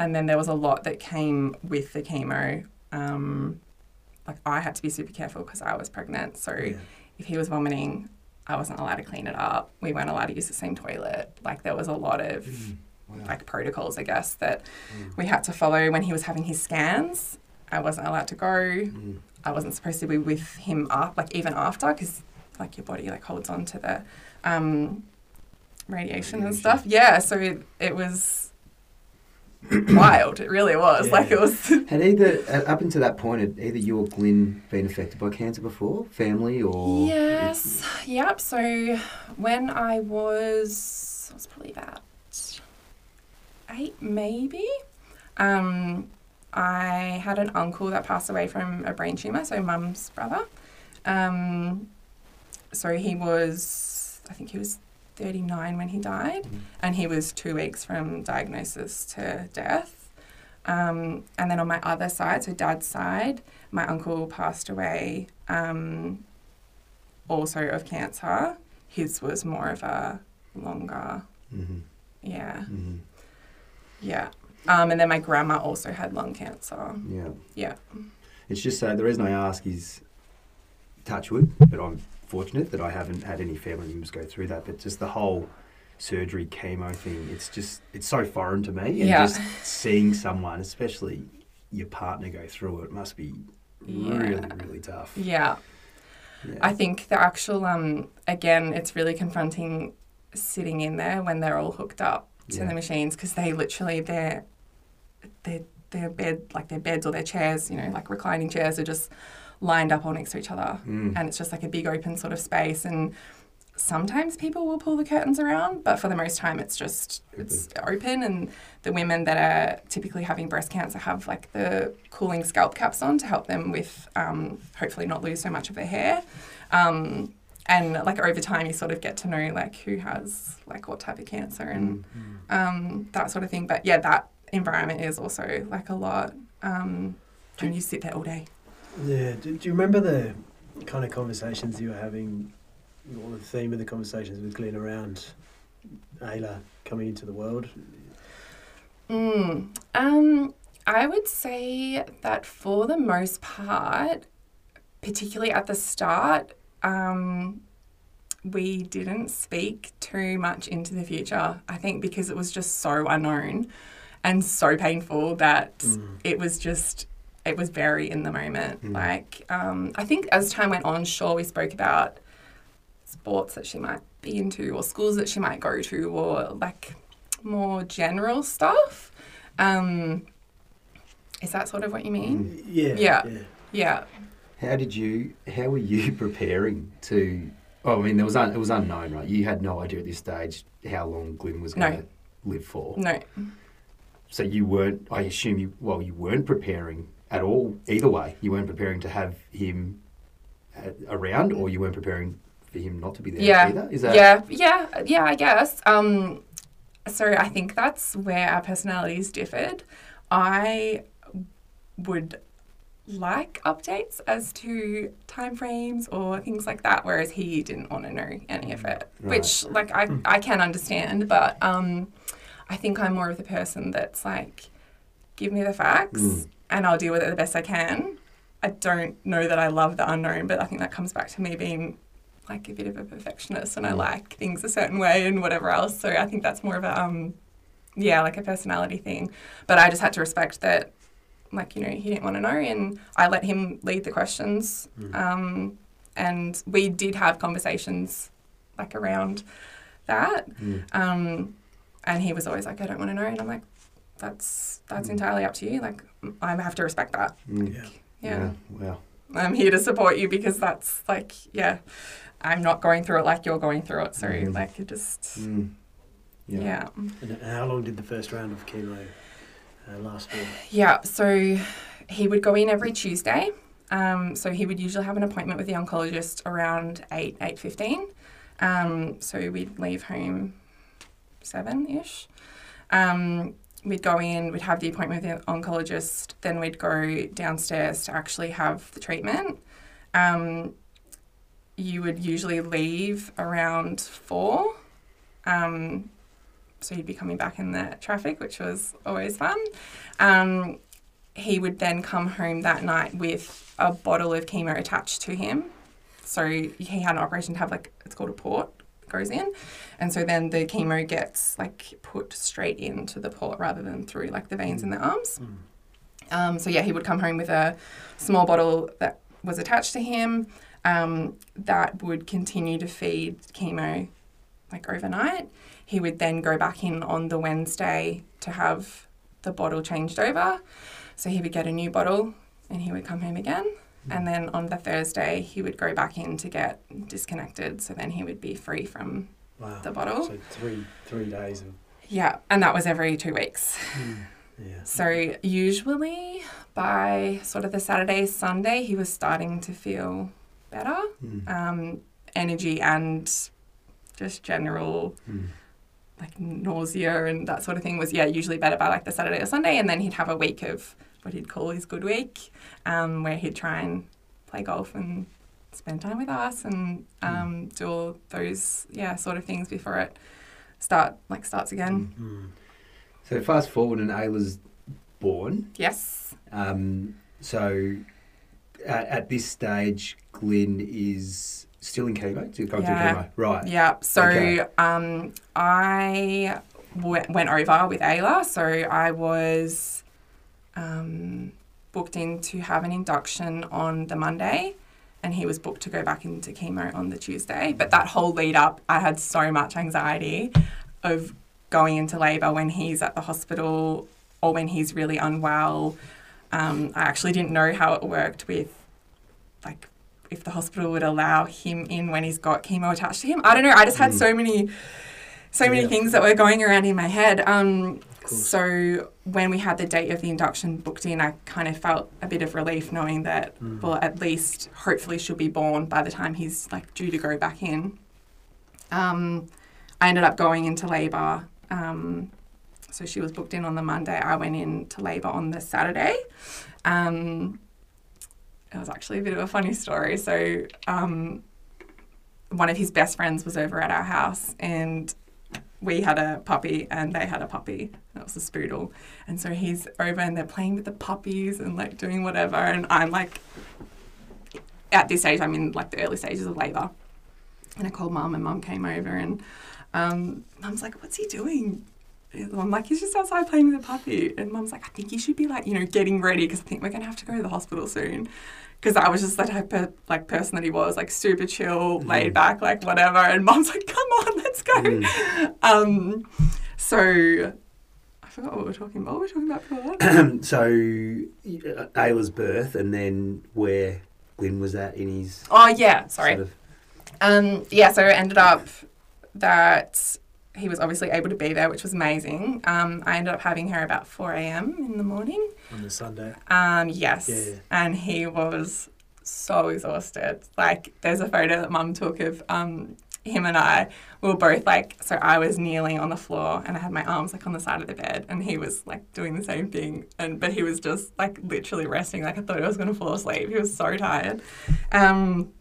and then there was a lot that came with the chemo. Um, like i had to be super careful because i was pregnant so Yeah. if he was vomiting I wasn't allowed to clean it up. We weren't allowed to use the same toilet. Like there was a lot of Wow. like protocols, I guess, that we had to follow when he was having his scans. I wasn't allowed to go. Mm. I wasn't supposed to be with him up, like even after, because like your body like holds on to the um, radiation, and stuff. Yeah, so it, it was wild. It really was. Like it was. Had either uh, up until that point, had either you or Glyn been affected by cancer before, family or? Yes. Yep. So when I was, I was probably about eight, maybe. Um, I had an uncle that passed away from a brain tumor, so mum's brother. Um, so he was, I think he was 39 when he died, and he was two weeks from diagnosis to death. Um, and then on my other side, so dad's side, my uncle passed away um, also of cancer. His was more of a longer, Mm-hmm. yeah, Mm-hmm. yeah. Um, and then my grandma also had lung cancer. Yeah. Yeah. It's just so the reason I ask is touch wood, but I'm fortunate that I haven't had any family members go through that. But just the whole surgery chemo thing, it's just it's so foreign to me. And Yeah. just seeing someone, especially your partner, go through it must be really, Yeah. really tough. Yeah. Yeah. I think the actual um again, it's really confronting sitting in there when they're all hooked up to the machines because they literally their their their bed like their beds or their chairs, you know, like reclining chairs are just lined up all next to each other, Mm. and it's just like a big open sort of space and. Sometimes people will pull the curtains around, but for the most time it's just it's open and the women that are typically having breast cancer have like the cooling scalp caps on to help them with um, hopefully not lose so much of their hair. Um, and like over time, you sort of get to know like who has like what type of cancer and Mm. um, that sort of thing. But yeah, that environment is also like a lot. Um, and you sit there all day. Yeah. Do, do you remember the kind of conversations you were having, or the theme of the conversations with Glyn around Ayla coming into the world? Mm. Um, I would say that for the most part, particularly at the start, um, we didn't speak too much into the future. I think because it was just so unknown and so painful that Mm. it was just it was very in the moment. Mm. Like um, I think as time went on, sure we spoke about sports that she might be into or schools that she might go to or like more general stuff. Um, is that sort of what you mean? Yeah. Yeah. yeah. Yeah. How did you? How were you preparing to? Oh, I mean, there was un, it was unknown, right? You had no idea at this stage how long Glyn was going to live for. No. So you weren't. I assume you. Well, you weren't preparing at all. Either way, you weren't preparing to have him around, or you weren't preparing for him not to be there Yeah. either. Is that? yeah, yeah, yeah, I guess. Um, so I think that's where our personalities differed. I would like updates as to timeframes or things like that, whereas he didn't want to know any of it, Right. which like I, I can understand, but um, I think I'm more of the person that's like, give me the facts Mm. And I'll deal with it the best I can. I don't know that I love the unknown, but I think that comes back to me being like a bit of a perfectionist and I Mm. like things a certain way and whatever else. So I think that's more of a um yeah, like a personality thing. But I just had to respect that like, you know, he didn't want to know and I let him lead the questions. Mm. Um and we did have conversations like around that. Mm. Um and he was always like, I don't want to know and I'm like, That's that's Mm. entirely up to you. Like I have to respect that. Mm. Yeah. yeah. Wow. I'm here to support you because that's like, yeah, I'm not going through it like you're going through it. So, Mhm. like, it just, Mm. yeah. And how long did the first round of chemo uh, last for? Yeah. So, he would go in every Tuesday. Um, so, he would usually have an appointment with the oncologist around 8, 8.15. Um, so, we'd leave home 7 ish. Um, we'd go in, we'd have the appointment with the oncologist, then we'd go downstairs to actually have the treatment. Um, you would usually leave around four. Um, so you'd be coming back in the traffic, which was always fun. Um, he would then come home that night with a bottle of chemo attached to him. So he had an operation to have like it's called a port goes in, and so then the chemo gets like put straight into the port rather than through like the veins in the arms. Mm. Um, so yeah, he would come home with a small bottle that was attached to him um, that would continue to feed chemo like overnight. He would then go back in on the Wednesday to have the bottle changed over. So he would get a new bottle and he would come home again. And then on the Thursday, he would go back in to get disconnected. So then he would be free from Wow. the bottle. So three three days of. Yeah, and that was every two weeks. Yeah. So usually by sort of the Saturday, Sunday, he was starting to feel better, Mm. um, energy and just general Mm. like nausea and that sort of thing was yeah usually better by like the Saturday or Sunday, and then he'd have a week of what he'd call his good week, um, where he'd try and play golf and spend time with us and um, do all those yeah sort of things before it start like starts again. Mm. So fast forward and Ayla's born. Yes. Um, so at, at this stage, Glyn is still in chemo. Still going Yeah. through chemo, right? Yeah. So Okay. um, I w- went over with Ayla. So I was um, booked in to have an induction on the Monday, and he was booked to go back into chemo on the Tuesday. But that whole lead up, I had so much anxiety of going into labour when he's at the hospital or when he's really unwell. Um, I actually didn't know how it worked with like if the hospital would allow him in when he's got chemo attached to him. I don't know. I just had Mm. so many, so many Yeah. things that were going around in my head. Um. So when we had the date of the induction booked in, I kind of felt a bit of relief knowing that, Mm. well, at least hopefully she'll be born by the time he's like due to go back in. Um, I ended up going into labour. Um, so she was booked in on the Monday. I went into labour on the Saturday. Um, it was actually a bit of a funny story. So um, one of his best friends was over at our house and we had a puppy and they had a puppy. That was a spoodle. And so he's over and they're playing with the puppies and like doing whatever. And I'm like, at this stage, I'm in like the early stages of labour. And I called mum and mum came over and um, mum's like, what's he doing? I'm like, he's just outside playing with a puppy. And mum's like, I think you should be like, you know, getting ready because I think we're going to have to go to the hospital soon. Because I was just the type of like person that he was, like super chill, laid back, like whatever. And mom's like, come on, let's go. Mm. Um, so I forgot what we were talking about. What were we talking about before that? so, Ayla's birth, and then where Glyn was at in his Oh yeah, sorry. sort of. Um, yeah, so it ended up that he was obviously able to be there, which was amazing. Um, I ended up having her about 4 a.m. in the morning. on the Sunday. Um, yes. Yeah, yeah. And he was so exhausted. Like, there's a photo that mum took of um, him and I. We were both like, so I was kneeling on the floor and I had my arms like on the side of the bed, and he was like doing the same thing. And but he was just like literally resting. Like I thought I was gonna fall asleep. He was so tired. Um,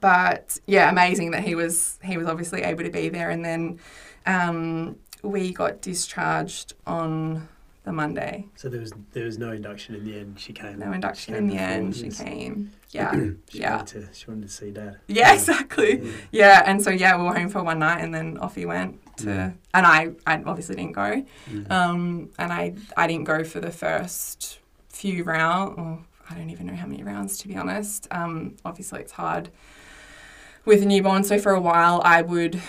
but yeah, amazing that he was he was obviously able to be there. And then um, we got discharged on the Monday. So there was there was no induction in the end. She came. No induction came in the end. She came. Yeah. She yeah. wanted to, she wanted to see dad. Yeah, exactly. Mm. Yeah, and so yeah, we were home for one night, and then off he went to, Mm. and I, I obviously didn't go, Mm. um, and I, I didn't go for the first few rounds. I don't even know how many rounds to be honest. Um, obviously, it's hard with a newborn, so for a while I would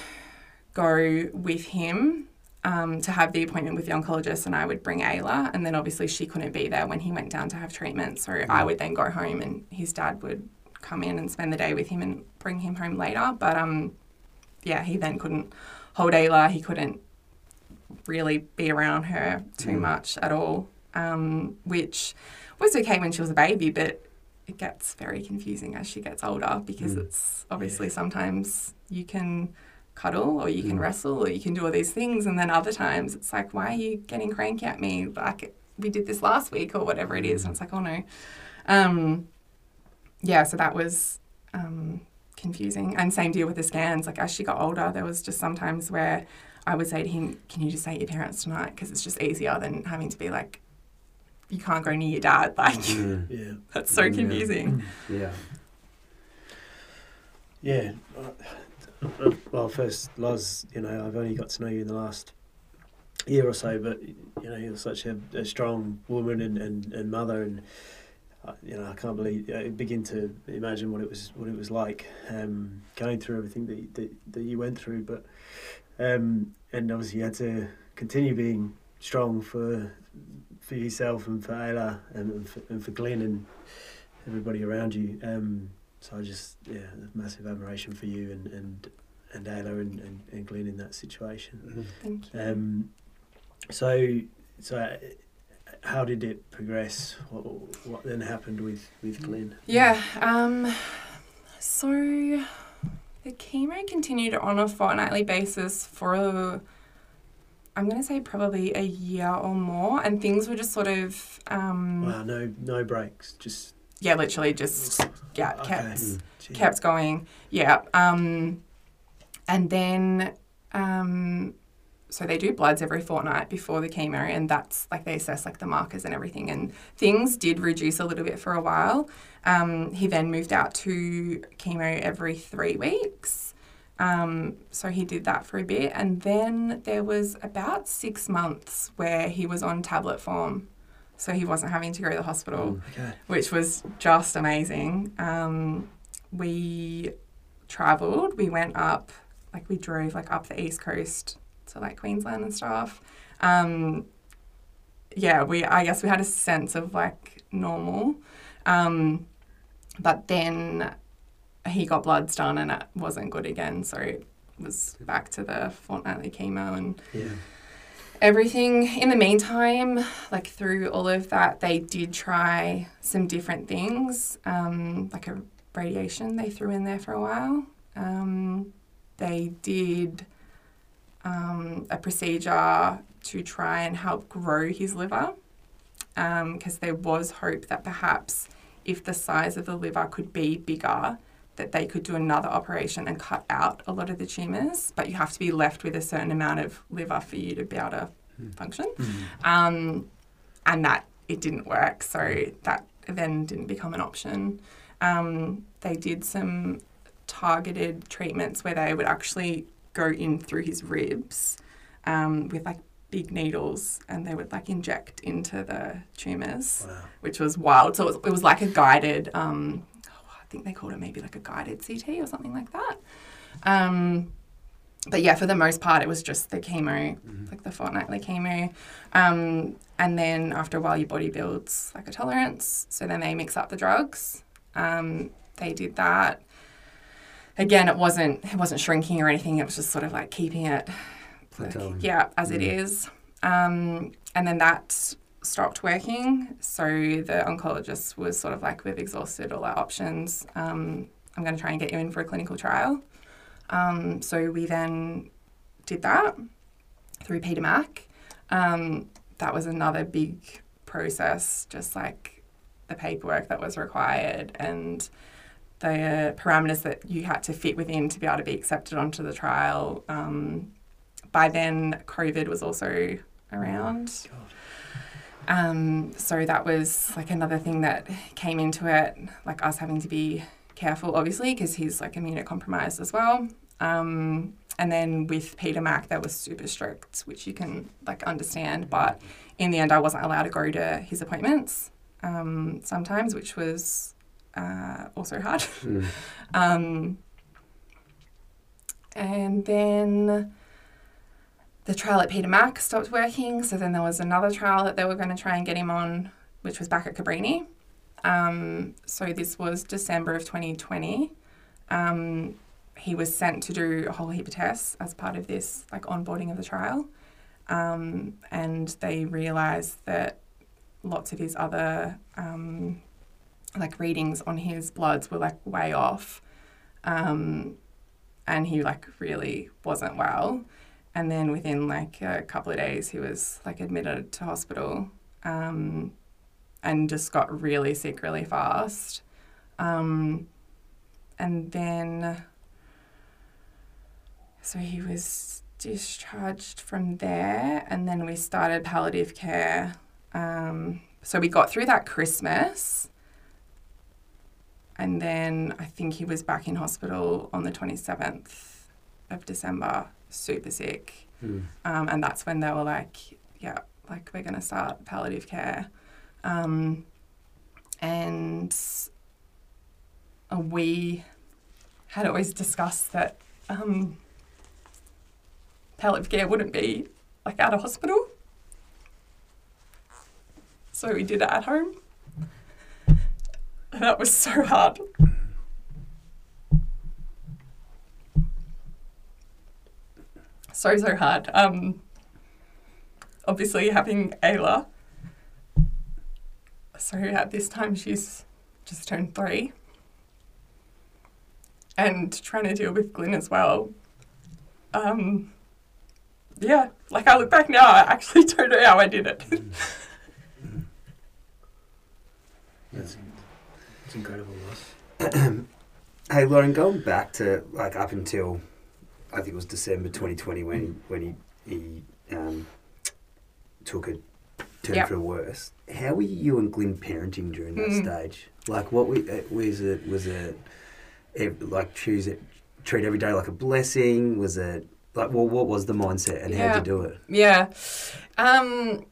go with him. Um, to have the appointment with the oncologist, and I would bring Ayla, and then obviously she couldn't be there when he went down to have treatment, so I would then go home, and his dad would come in and spend the day with him and bring him home later. But um, yeah, he then couldn't hold Ayla. He couldn't really be around her too Mm. much at all, um, which was okay when she was a baby, but it gets very confusing as she gets older because Mm. it's obviously sometimes you can cuddle or you can Mm. wrestle or you can do all these things and then other times it's like why are you getting cranky at me? Like we did this last week or whatever it is and it's like oh no. Um, yeah so that was um, confusing. And same deal with the scans. Like as she got older there was just sometimes where i would say to him can you just say your parents tonight? Because it's just easier than having to be like you can't go near your dad like Mm. Yeah. that's so confusing Yeah. Yeah. Uh, Well, first, Loz, you know, I've only got to know you in the last year or so, but you know, you're such a, a strong woman and, and, and mother, and uh, you know, I can't believe I begin to imagine what it was what it was like um, going through everything that, you- that that you went through. But um, and obviously, you had to continue being strong for for yourself and for Ayla and, and, for, and for Glyn and everybody around you. Um, so I just yeah, massive admiration for you and and and Ayla and, and, and Glyn in that situation. thank you Um, so so uh, how did it progress? What, what then happened with with Glyn? Yeah. Um, so the chemo continued on a fortnightly basis for, I'm going to say probably a year or more, and things were just sort of, um, Wow, no no breaks, just yeah, literally just yeah Okay. kept Mm. Gee. kept going. Yeah. Um, and then um, so they do bloods every fortnight before the chemo, and that's like they assess like the markers and everything. And things did reduce a little bit for a while. Um, he then moved out to chemo every three weeks. Um, so he did that for a bit, and then there was about six months where he was on tablet form, so he wasn't having to go to the hospital, Okay. which was just amazing. Um, we travelled. We went up, like we drove like up the east coast to like Queensland and stuff. Um, yeah, we I guess we had a sense of like normal, um, but then he got bloods done and it wasn't good again. So it was back to the fortnightly chemo and Yeah. everything. In the meantime, like through all of that, they did try some different things, um, like a radiation they threw in there for a while. Um, they did um, a procedure to try and help grow his liver because there was hope that perhaps if the size of the liver could be bigger, that they could do another operation and cut out a lot of the tumours, but you have to be left with a certain amount of liver for you to be able to function. Um, and that it didn't work, so that then didn't become an option. Um, they did some targeted treatments where they would actually go in through his ribs um, with like big needles and they would like inject into the tumours Wow. which was wild. So it was, it was like a guided, um, think they called it maybe like a guided CT or something like that. Um, but yeah, for the most part, it was just the chemo, like the fortnightly chemo. Um, and then after a while, your body builds like a tolerance. So then they mix up the drugs. Um, they did that. Again, it wasn't it wasn't shrinking or anything. It was just sort of like keeping it like, yeah, as it is. Um, and then that stopped working. So the oncologist was sort of like, we've exhausted all our options. Um, I'm going to try and get you in for a clinical trial. Um, so we then did that through Peter Mac. Um, that was another big process, just like the paperwork that was required and the parameters that you had to fit within to be able to be accepted onto the trial. Um, by then, COVID was also around. Um, so that was like another thing that came into it, like us having to be careful, obviously, because he's like immunocompromised as well. Um, and then with Peter Mac, that was super strict, which you can like understand. But in the end, I wasn't allowed to go to his appointments um, sometimes, which was uh, also hard. Mm. Um, and then the trial at Peter Mac stopped working. So then there was another trial that they were going to try and get him on, which was back at Cabrini. Um, so this was December of 2020. Um, he was sent to do a whole heap of tests as part of this like onboarding of the trial. Um, and they realised that lots of his other um, like readings on his bloods were like way off. Um, and he like really wasn't well. And then within like a couple of days, he was like admitted to hospital um, and just got really sick really fast. Um, and then, so he was discharged from there, and then we started palliative care. Um, so we got through that Christmas. And then I think he was back in hospital on the 27th of December, super sick. Mm. Um, and that's when they were like, yeah, like we're going to start palliative care. Um, and we had always discussed that um, palliative care wouldn't be like out of hospital. So we did it at home. And that was so hard. So, so hard. Um, obviously, having Ayla. So, at this time, she's just turned three. And trying to deal with Glyn as well. Um, yeah, like I look back now, I actually don't know how I did it. That's it's incredible loss. Hey, Lauren, going back to like up until I think it was December 2020 when he, when he he um, took a turn Yep. for the worse. How were you and Glyn parenting during that Mm. stage? Like, what we, uh, was it? Was it ev- like choose it, treat every day like a blessing? Was it like, well, what was the mindset and Yeah. you do it? Yeah. Um,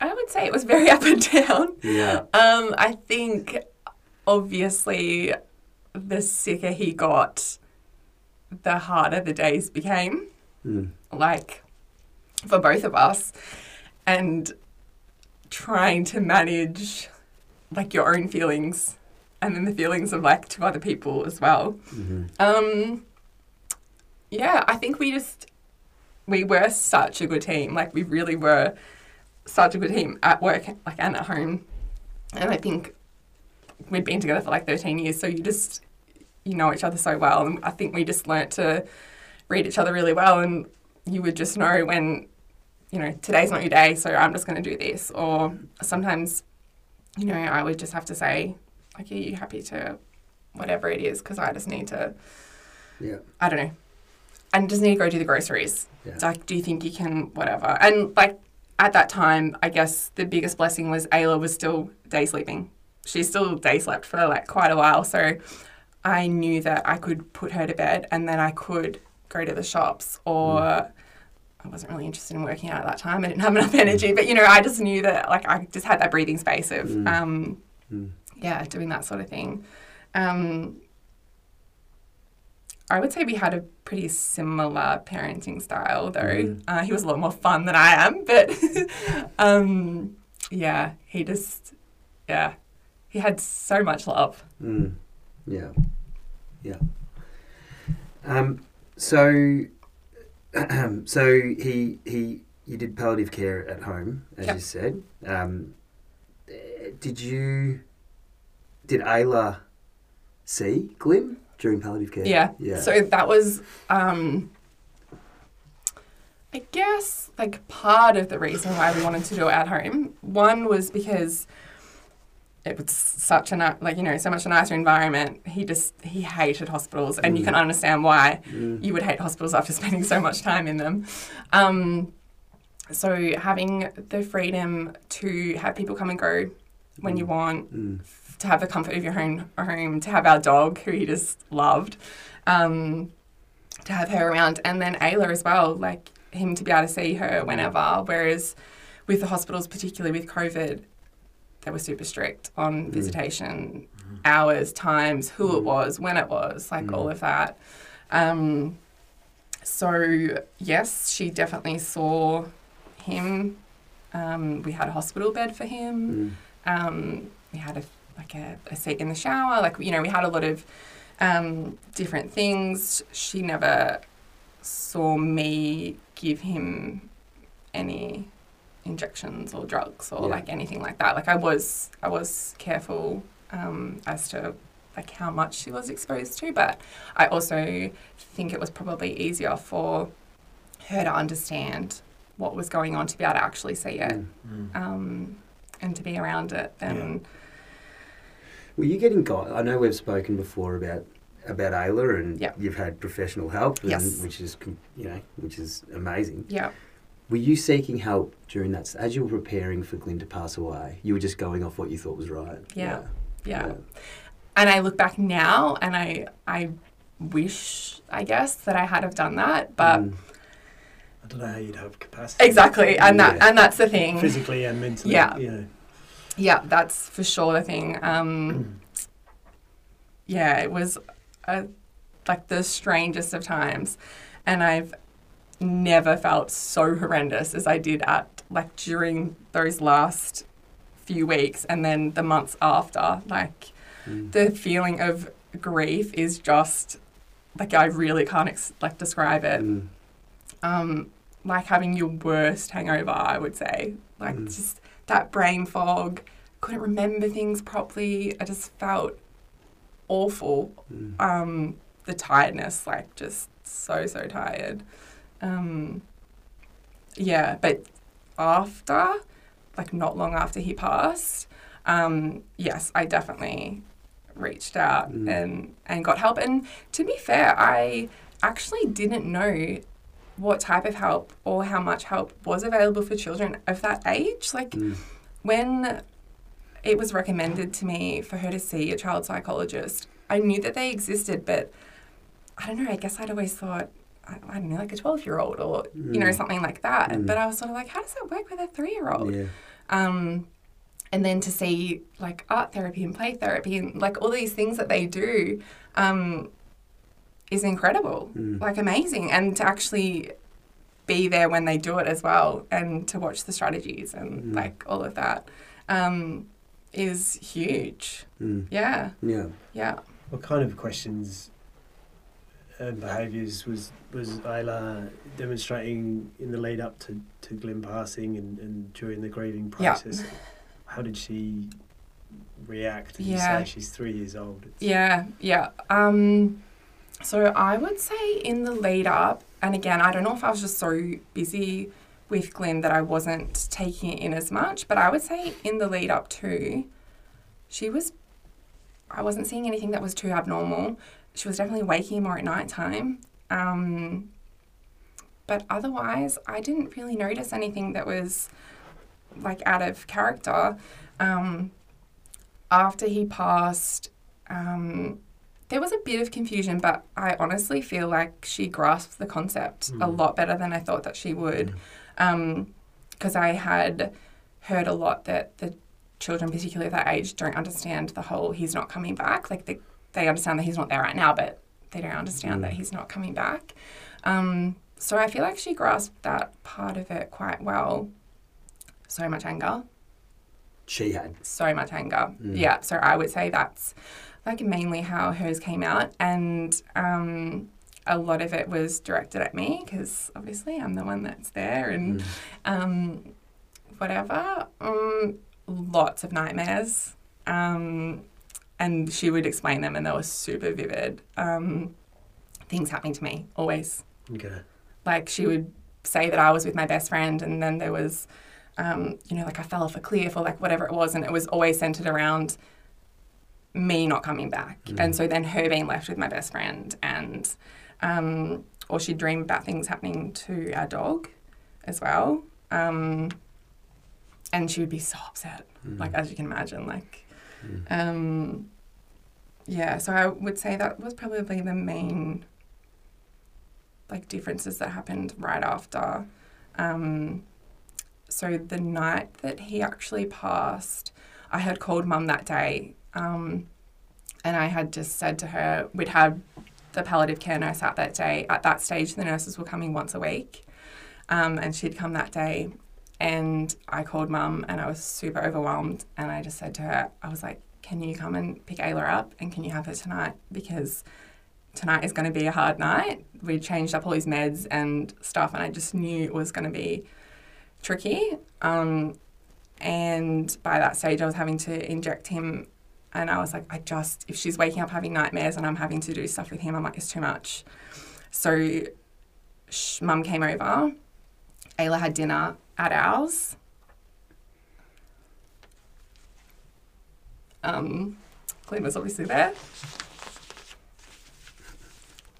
I would say it was very up and down. Yeah. Um, I think obviously the sicker he got, the harder the days became, Mm. like for both of us. And trying to manage like your own feelings and then the feelings of like two other people as well. hmm Um, yeah, I think we just we were such a good team. Like we really were such a good team at work, like and at home. And I think we'd been together for like thirteen years, so you just you know each other so well. And I think we just learnt to read each other really well, and you would just know when you know today's not your day, so I'm just going to do this. Or sometimes, you know, I would just have to say, like, are you happy to whatever it is? Because I just need to. Yeah. I don't know. And just need to go do the groceries. Yeah. Like, do you think you can, whatever? And like at that time, I guess the biggest blessing was Ayla was still day sleeping. She still day slept for like quite a while. So I knew that I could put her to bed and then I could go to the shops or I wasn't really interested in working out at that time. I didn't have enough energy, but you know, I just knew that like I just had that breathing space of, Mm. um, Mm. yeah, doing that sort of thing. Um, I would say we had a pretty similar parenting style, though. Mm. Uh, he was a lot more fun than I am, but um, yeah, he just, yeah, he had so much love. Mm. Yeah. Yeah. Um, so, so he he you did palliative care at home, as Yep. you said. Um, did you did Ayla see Glyn during palliative care? Yeah. Yeah. So that was, um, I guess, like part of the reason why we wanted to do it at home. One was because it was such a like you know so much a nicer environment. He just he hated hospitals, and you Mm. can understand why Mm. you would hate hospitals after spending so much time in them. Um, so having the freedom to have people come and go when you want, Mm. to have the comfort of your own home, to have our dog who he just loved, um, to have her around, and then Ayla as well, like him to be able to see her whenever. Whereas with the hospitals, particularly with COVID, they were super strict on Mm. visitation hours, times, who it was, when it was, like Mm. all of that. Um, so yes, she definitely saw him. Um, we had a hospital bed for him. Mm. Um, we had a like a, a seat in the shower. Like you know, we had a lot of um, different things. She never saw me give him any injections or drugs or Yeah. like anything like that. Like I was, I was careful um, as to like how much she was exposed to, but I also think it was probably easier for her to understand what was going on to be able to actually see it Mm. Mm. um, and to be around it than Were you getting guide? I know we've spoken before about about Ayla, and Yeah. you've had professional help, and, Yes. which is you know which is amazing. yeah. Were you seeking help during that as you were preparing for Glyn to pass away? You were just going off what you thought was right. Yeah. Yeah. And I look back now and I I wish I guess that I had have done that, but Mm. I don't know how you'd have capacity. exactly, and that and that's the thing. Physically and mentally. Yeah. You know. Yeah, that's for sure the thing. Um, yeah, it was a, like the strangest of times, and I've never felt so horrendous as I did at like during those last few weeks and then the months after. Like Mm. the feeling of grief is just like I really can't ex- like describe it. Mm. Um, like having your worst hangover, I would say. Like Mm. just that brain fog, couldn't remember things properly. I just felt awful. Mm. Um, the tiredness, like just so so tired. Um, yeah, but after, like not long after he passed, um, yes, I definitely reached out Mm. and and got help. And to be fair, I actually didn't know what type of help or how much help was available for children of that age. Like Mm. when it was recommended to me for her to see a child psychologist, I knew that they existed, but I don't know, I guess I'd always thought, I, I don't know, like a 12 year old or, you know, Mm. something like that. Mm. But I was sort of like, how does that work with a three year old? Yeah. Um, and then to see like art therapy and play therapy and like all these things that they do um, is incredible, Mm. like amazing. And to actually be there when they do it as well and to watch the strategies and Mm. like all of that um, is huge. Mm. Yeah, Yeah. yeah. What kind of questions and behaviours was was Ayla demonstrating in the lead up to, to Glyn passing and, and during the grieving process. Yeah. How did she react? As Yeah. You say she's three years old. It's- Yeah, yeah. Um, so I would say in the lead up, and again, I don't know if I was just so busy with Glyn that I wasn't taking it in as much, but I would say in the lead up too, she was, I wasn't seeing anything that was too abnormal. She was definitely waking more at night time. Um, but otherwise, I didn't really notice anything that was like out of character. Um, after he passed, um, there was a bit of confusion, but I honestly feel like she grasped the concept a Mm. lot better than I thought that she would. Because I had heard a lot that the children, particularly that age, don't understand the whole he's not coming back. Like they, they understand that he's not there right now, but they don't understand that he's not coming back. Um, so I feel like she grasped that part of it quite well. So much anger She had. so much anger. Mm. Yeah, so I would say that's like mainly how hers came out, and um, a lot of it was directed at me because obviously I'm the one that's there, and Mm. um, whatever. Um, lots of nightmares, um, and she would explain them, and they were super vivid. Um, things happening to me always Okay. like she would say that I was with my best friend, and then there was, um, you know, like I fell off a cliff or like whatever it was, and it was always centered around me not coming back, and so then her being left with my best friend, and um, or she'd dream about things happening to our dog, as well, um, and she would be so upset, like as you can imagine, like. Um, yeah, so I would say that was probably the main like differences that happened right after. Um, so the night that he actually passed, I had called mum that day, um, and I had just said to her, we'd had the palliative care nurse out that day. At that stage, the nurses were coming once a week, um, and she'd come that day. And I called mum, and I was super overwhelmed. And I just said to her, I was like, "Can you come and pick Ayla up, and can you have her tonight? Because tonight is going to be a hard night. We changed up all his meds and stuff, and I just knew it was going to be tricky. Um, and by that stage, I was having to inject him, and I was like, I just, if she's waking up having nightmares and I'm having to do stuff with him, I'm like, it's too much. So, sh- mum came over. Ayla had dinner at ours. Um, Glyn was obviously there.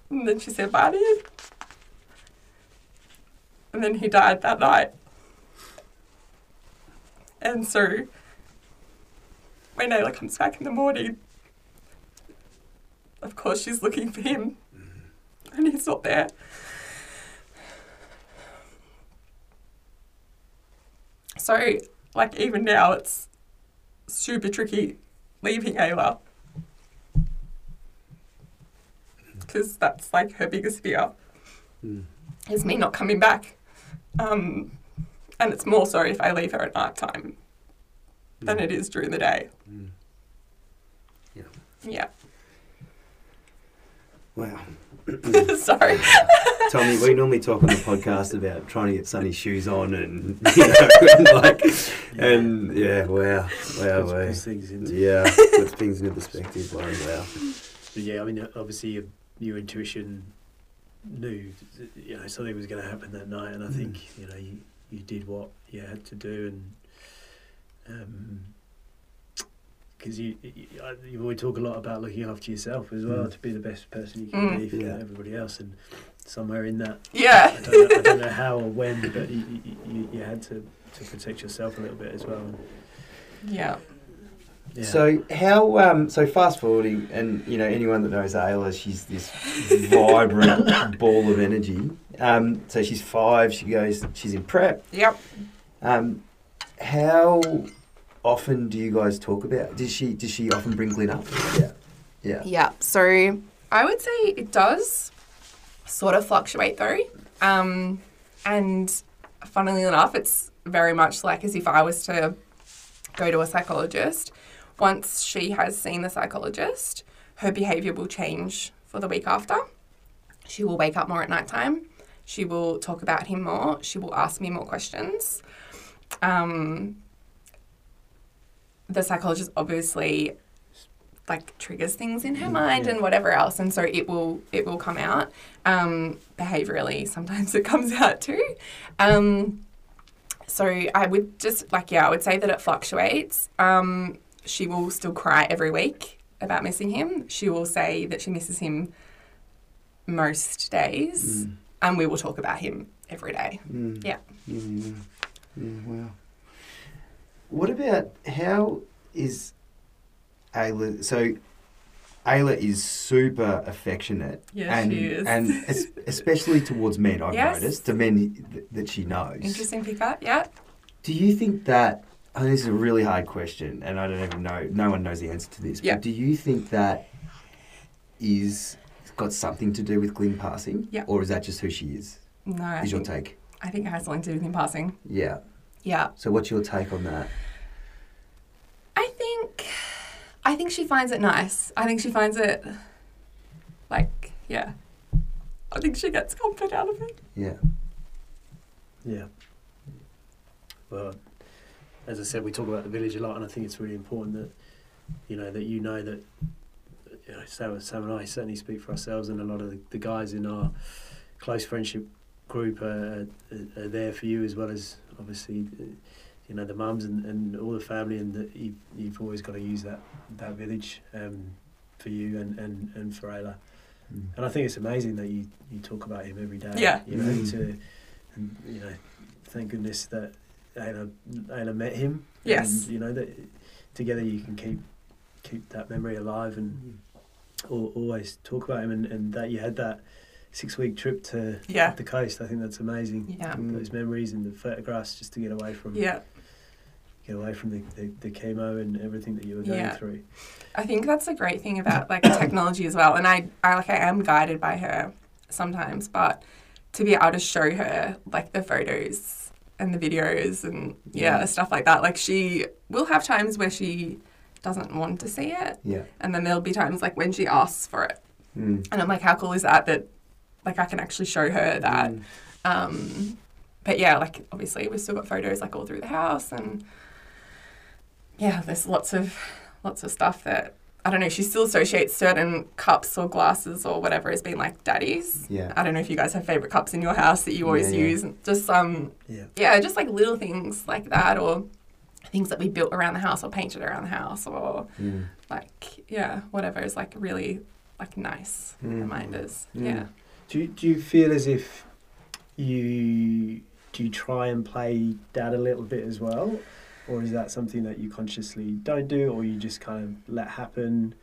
And then she said bye to. And then he died that night. And so when Ayla comes back in the morning, of course she's looking for him. And he's not there. So, like, even now it's super tricky leaving Ayla. Because that's like her biggest fear Mm. is me not coming back. Um, and it's more so if I leave her at night time than it is during the day. Mm. Yeah. Yeah. Wow. Sorry. Tommy, we normally talk on the podcast about trying to get Sonny's shoes on and, you know, and like, and yeah, wow, wow, Puts- wow. puts things into Yeah, puts things into perspective. Wow, wow. But yeah, I mean, uh, obviously your, your intuition knew, you know, something was going to happen that night, and I mm. think you know you, you did what you had to do, and um, because you, you you always talk a lot about looking after yourself as well Mm. to be the best person you can Mm. be for Yeah. everybody else, and somewhere in that. Yeah. I don't know, I don't know how or when, but you, you, you, you had to, to protect yourself a little bit as well. Yeah. Yeah. So how um so fast forwarding and you know anyone that knows Ayla, she's this vibrant ball of energy. Um, so she's five. She goes. She's in prep. Yep. Um, how often do you guys talk about? Does she does she often bring Glyn up? Yeah. Yeah. Yeah. So I would say it does sort of fluctuate though. Um, and funnily enough, it's very much like as if I was to go to a psychologist. Once she has seen the psychologist, her behaviour will change for the week after. She will wake up more at night time. She will talk about him more. She will ask me more questions. Um, the psychologist obviously like triggers things in her mind Yeah. and whatever else and so it will it will come out um, behaviorally sometimes it comes out too um, so i would just like yeah i would say that it fluctuates um, she will still cry every week about missing him she will say that she misses him most days Mm. and we will talk about him every day Mm. Yeah. Yeah, yeah. Yeah, wow. What about how is Ayla? So Ayla is super affectionate. Yes, and, she is. And es- especially towards men, I've Yes. noticed, the men th- that she knows. interesting pickup yeah Do you think that, and this is a really hard question, and I don't even know, no one knows the answer to this, Yeah. but do you think that is got something to do with Glyn passing? Yeah. Or is that just who she is? no I Is your think, take? I think it has something to do with him passing Yeah. Yeah So what's your take on that? I think I think she finds it nice. I think she finds it like yeah. I think she gets comfort out of it. Yeah. Yeah. Well, as I said, we talk about the village a lot, and I think it's really important that you know that you know that you know Sam, Sam and I certainly speak for ourselves, and a lot of the, the guys in our close friendship group are, are, are there for you as well as obviously uh, you know the mums and, and all the family, and that you, you've always got to use that that village um, for you and, and, and for Ayla. Mm. And I think it's amazing that you, you talk about him every day. Yeah. You know, Mm. to and, you know, thank goodness that Ayla, Ayla met him. Yes. And, you know that together you can keep keep that memory alive and al- always talk about him and, and that you had that six week trip to Yeah. the coast. I think that's amazing. Yeah. Mm. Those memories and the photographs just to get away from Yeah. get away from the, the, the chemo and everything that you were going Yeah. through. I think that's a great thing about like technology as well. And I, I like I am guided by her sometimes, but to be able to show her like the photos and the videos and yeah, Yeah. stuff like that. Like she will have times where she doesn't want to see it. Yeah. And then there'll be times like when she asks for it. Mm. And I'm like, how cool is that that like I can actually show her that. Mm. Um, but yeah, like obviously we've still got photos like all through the house and yeah, there's lots of lots of stuff that I don't know, she still associates certain cups or glasses or whatever as being like daddy's. Yeah. I don't know if you guys have favorite cups in your house that you always Yeah, yeah. use. Just um Yeah. yeah, just like little things like that or things that we built around the house or painted around the house or Mm. like yeah, whatever is like really like nice Mm. reminders. Mm. Yeah. Do you, do you feel as if you do you try and play dad a little bit as well, or is that something that you consciously don't do, or you just kind of let happen?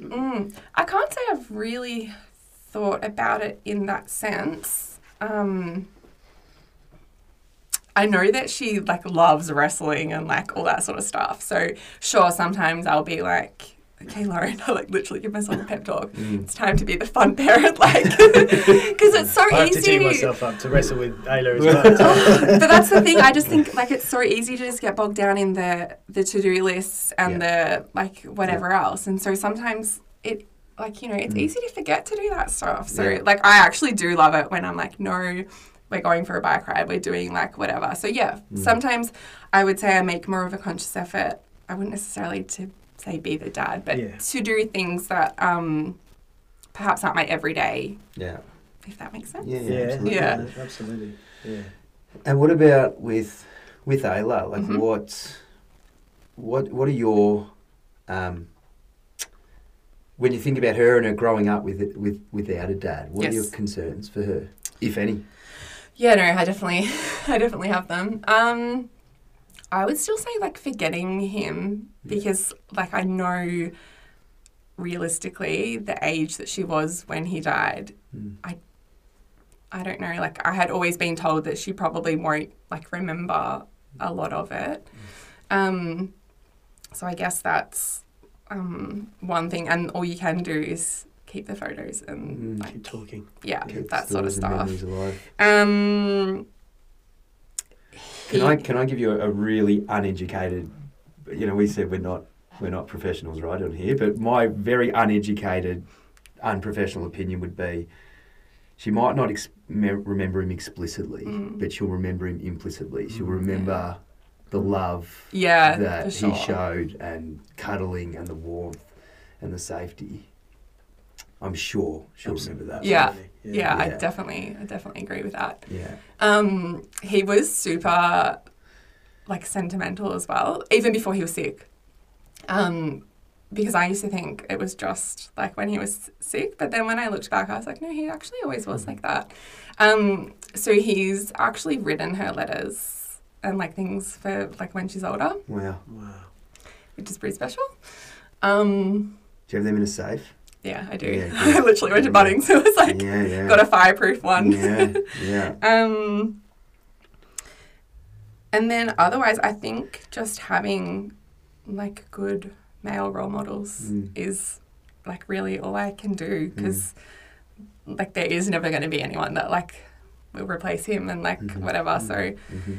Mm, I can't say I've really thought about it in that sense. Um, I know that she like loves wrestling and like all that sort of stuff. So sure, sometimes I'll be like, okay, Lauren, I like literally give myself a pep talk. Mm. It's time to be the fun parent, like, because it's so I have to easy. tee myself up to wrestle with Ayla as well. but that's the thing. I just think like it's so easy to just get bogged down in the the to do lists and the like whatever else, and so sometimes it like you know it's Mm. easy to forget to do that stuff. So Yeah. like I actually do love it when I'm like no. We're going for a bike ride. We're doing like whatever. So yeah, Mm. sometimes I would say I make more of a conscious effort. I wouldn't necessarily to say be the dad, but Yeah. to do things that um, perhaps aren't my everyday. Yeah. If that makes sense. Yeah. Yeah. yeah, absolutely. Yeah. absolutely. Yeah. And what about with with Ayla? Like Mhm. what what what are your um when you think about her and her growing up with it, with without a dad, what are your concerns for her, if any? Yeah, no, I definitely, I definitely have them. Um, I would still say like forgetting him because like I know realistically the age that she was when he died. Mm. I, I don't know. Like I had always been told that she probably won't like remember a lot of it. Um, so I guess that's um, one thing, and all you can do is keep the photos and Mm. like Keep talking. yeah, Keep that sort of stuff. Um, Can I can I give you a, a really uneducated? You know, we said we're not we're not professionals, right, on here. But my very uneducated, unprofessional opinion would be, she might not ex- me- remember him explicitly, Mm. but she'll remember him implicitly. She'll Mm. remember the love Yeah, that sure. he showed, and cuddling, and the warmth, and the safety. I'm sure she'll remember that. Yeah. Absolutely. Yeah, I definitely, I definitely agree with that. Yeah. Um, he was super, like, sentimental as well, even before he was sick. Um, because I used to think it was just like when he was sick, but then when I looked back, I was like, no, he actually always was like that. Um, so he's actually written her letters and like things for like when she's older, Wow. Wow. which is pretty special. Um, Do you have them in a safe? Yeah, I do. Yeah, I literally went to Yeah. Bunnings. It was like yeah, yeah. got a fireproof one. Yeah, yeah. Um, and then otherwise, I think just having like good male role models Mm. is like really all I can do because like there is never going to be anyone that like will replace him and like Mhm. whatever. So hmm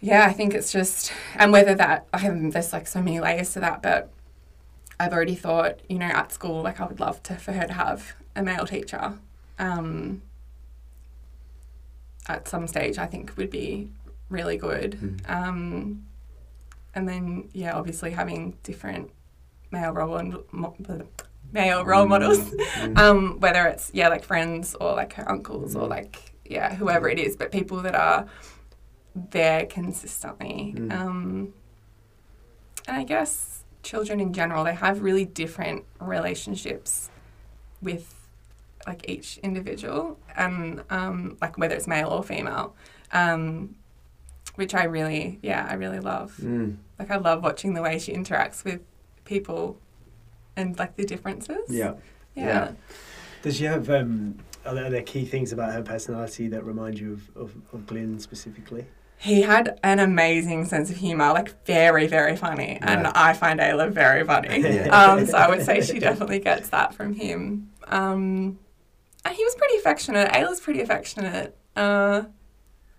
yeah, I think it's just and whether that I have there's like so many layers to that, but I've already thought you know at school like I would love to for her to have a male teacher. Um, at some stage, I think would be really good. Mm. Um, and then yeah, obviously having different male role and mo- male role models, Mm. um, whether it's yeah like friends or like her uncles or Mm. like yeah whoever it is, but people that are there consistently. Mm. Um, and I guess children in general they have really different relationships with like each individual and um, like whether it's male or female um, which i really yeah i really love Mm. like i love watching the way she interacts with people and like the differences Yeah. yeah, Yeah. Does she have? Um, are, there, are there key things about her personality that remind you of, of, of Glyn specifically? He had an amazing sense of humor like very very funny and i find ayla very funny Yeah. um, so i would say she definitely gets that from him um, and he was pretty affectionate ayla's pretty affectionate uh,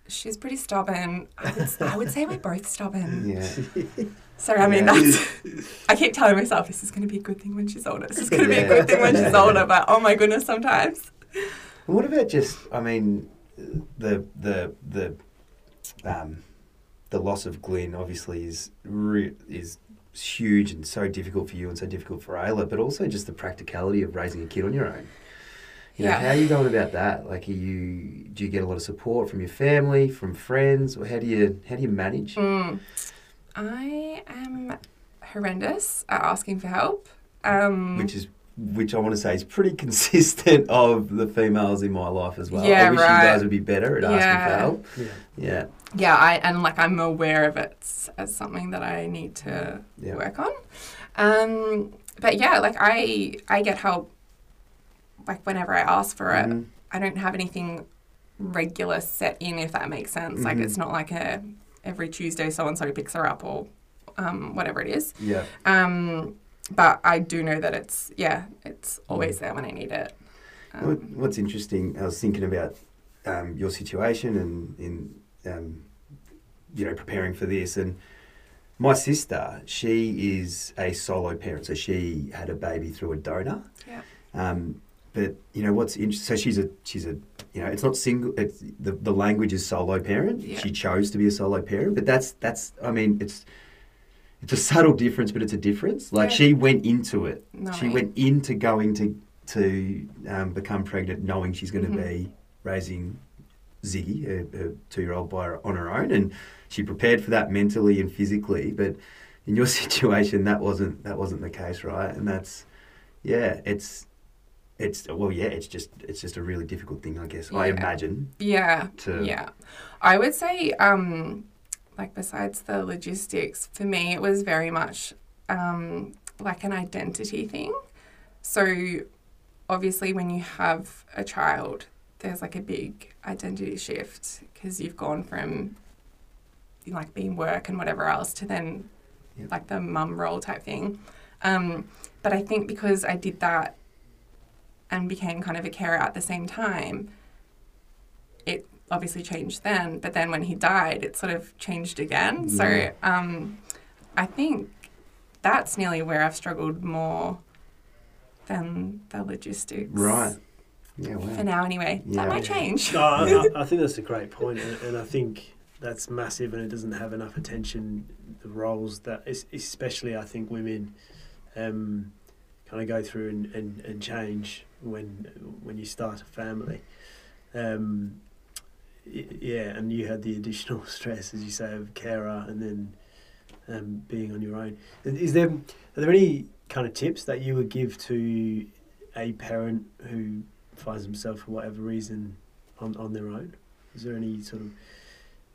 she's pretty stubborn I would, I would say we're both stubborn Yeah. So I mean, Yeah. that's. I keep telling myself this is going to be a good thing when she's older. This is going to be a good thing when she's older. But oh my goodness, sometimes. What about just? I mean, the the the um, the loss of Glyn obviously is re- is huge and so difficult for you and so difficult for Ayla, but also just the practicality of raising a kid on your own. You know, Yeah. how are you going about that? Like, are you do you get a lot of support from your family, from friends, or how do you how do you manage? Mm. I am horrendous at asking for help. Um, Which is which I want to say is pretty consistent of the females in my life as well. Yeah, I wish right. you guys would be better at asking for help. Yeah. Yeah, yeah, I and like I'm aware of it as something that I need to yeah. work on. Um, but yeah, like I I get help like whenever I ask for it. Mhm. I don't have anything regular set in, if that makes sense. Like Mhm. it's not like a every Tuesday so and so picks her up or um, whatever it is. Yeah. Um, but I do know that it's yeah, it's always there when I need it. Um, what's interesting, I was thinking about um, your situation and in um, you know preparing for this, and my sister, she is a solo parent, so she had a baby through a donor. Yeah. Um, but you know what's interesting? So she's a she's a you know it's not single. It's the the language is solo parent. Yeah. She chose to be a solo parent, but that's that's I mean it's. It's a subtle difference, but it's a difference. Like Yeah. she went into it she went into going to to um, become pregnant, knowing she's going to Mhm. be raising Ziggy, her, her two-year-old, by her, on her own, and she prepared for that mentally and physically. But in your situation, that wasn't that wasn't the case, right? And that's yeah, it's it's well, yeah, it's just it's just a really difficult thing, I guess. I imagine Yeah. to Yeah. I would say, um, like, besides the logistics, for me, it was very much um, like an identity thing. So, obviously, when you have a child, there's like a big identity shift because you've gone from like being work and whatever else to then Yep. like the mum role type thing. Um, but I think because I did that and became kind of a carer at the same time, it obviously changed then. But then when he died, it sort of changed again. So um, I think that's nearly where I've struggled more than the logistics. right. Yeah, For now, anyway. Yeah. That might change. No, I, I- I think that's a great point, and, and I think that's massive, and it doesn't have enough attention. The roles that, especially I think women, um, kind of go through and, and, and change when when you start a family. Um, yeah, and you had the additional stress, as you say, of carer, and then um, being on your own. Is there are there any kind of tips that you would give to a parent who finds themselves for whatever reason on, on their own? Is there any sort of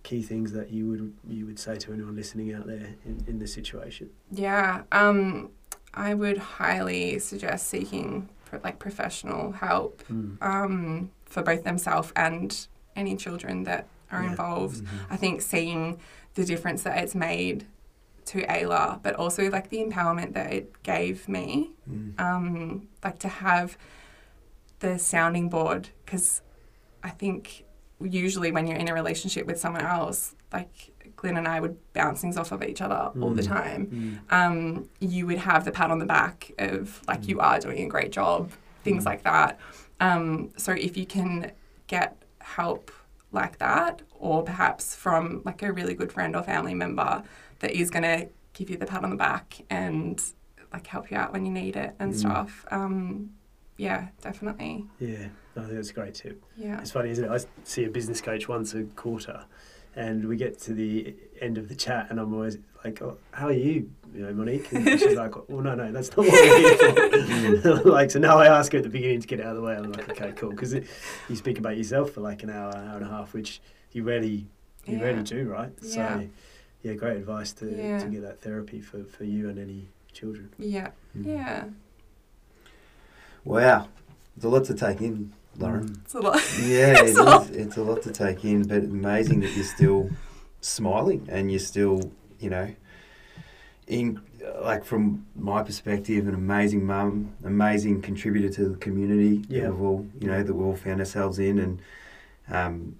key things that you would you would say to anyone listening out there in, in this situation? Yeah, um, I would highly suggest seeking pro- like professional help Mm. um, for both themselves and any children that are Yeah. involved. Mhm. I think seeing the difference that it's made to Ayla, but also like the empowerment that it gave me, Mm. um, like to have the sounding board, because I think usually when you're in a relationship with someone else, like Glyn and I would bounce things off of each other all the Mm. time Mm. um, you would have the pat on the back of like you are doing a great job, things Mm. like that. Um, so if you can get help like that, or perhaps from like a really good friend or family member that is going to give you the pat on the back and like help you out when you need it and Mm. stuff. Um, yeah, definitely. Yeah, I think that's a great tip. Yeah. It's funny, isn't it? I see a business coach once a quarter, and we get to the end of the chat, and I'm always like, oh, "How are you, you know, Monique?" And she's like, "Well, no, no, that's not what we're here for." like, so now I ask her at the beginning to get out of the way. I'm like, "Okay, cool," because you speak about yourself for like an hour, hour and a half, which you rarely, you Yeah. rarely do, right? Yeah. So, yeah, great advice to Yeah. to get that therapy for for you and any children. Yeah. Mm. Yeah. Wow. There's a lot to take in, Lauren. Mm. It's a lot. Yeah, It's it a lot. is. It's a lot to take in, but amazing that you're still smiling and you're still, you know, in like from my perspective, an amazing mum, amazing contributor to the community Yeah. that we've all, you know, that we all found ourselves in, and um,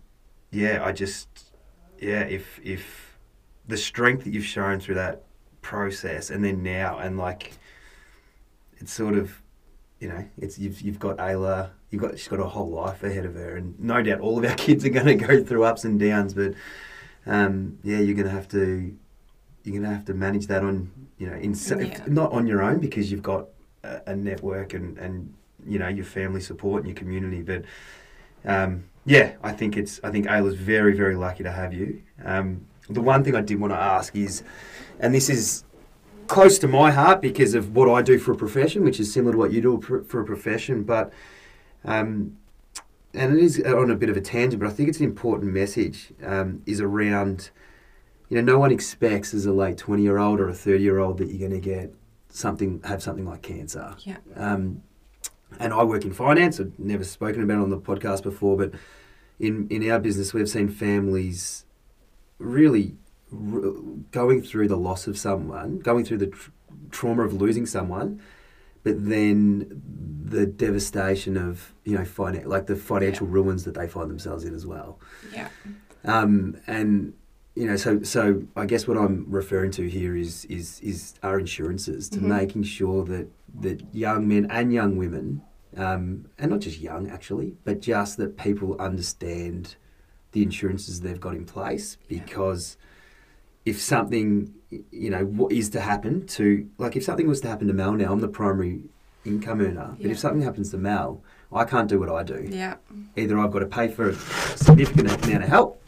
yeah, I just, yeah, if if the strength that you've shown through that process, and then now, and like, it's sort of you know, it's you've you've got Ayla, you've got she's got a whole life ahead of her, and no doubt all of our kids are going to go through ups and downs, but um, yeah, you're going to have to you're going to have to manage that on you know in Yeah. not on your own because you've got a, a network and and you know your family support and your community, but um, yeah, I think it's I think Ayla's very very lucky to have you. Um, the one thing I did want to ask is, and this is close to my heart because of what I do for a profession, which is similar to what you do for a profession. But, um, and it is on a bit of a tangent, but I think it's an important message. Um, is around, you know, no one expects as a late twenty year old or a thirty year old that you're going to get something have something like cancer. Yeah. Um, and I work in finance. I've never spoken about it on the podcast before, but in in our business, we've seen families really r- going through the loss of someone, going through the tr- trauma of losing someone, but then the devastation of you know finan- like the financial ruins that they find themselves in as well. Yeah. Um, and you know, so so I guess what I'm referring to here is is is our insurances to Mhm. making sure that that young men and young women, um, and not just young actually, but just that people understand the insurances they've got in place Yeah. If something you know what is to happen to like if something was to happen to Mel now, I'm the primary income earner, but Yeah. if something happens to Mel, I can't do what I do Yeah. either I've got to pay for a significant amount of help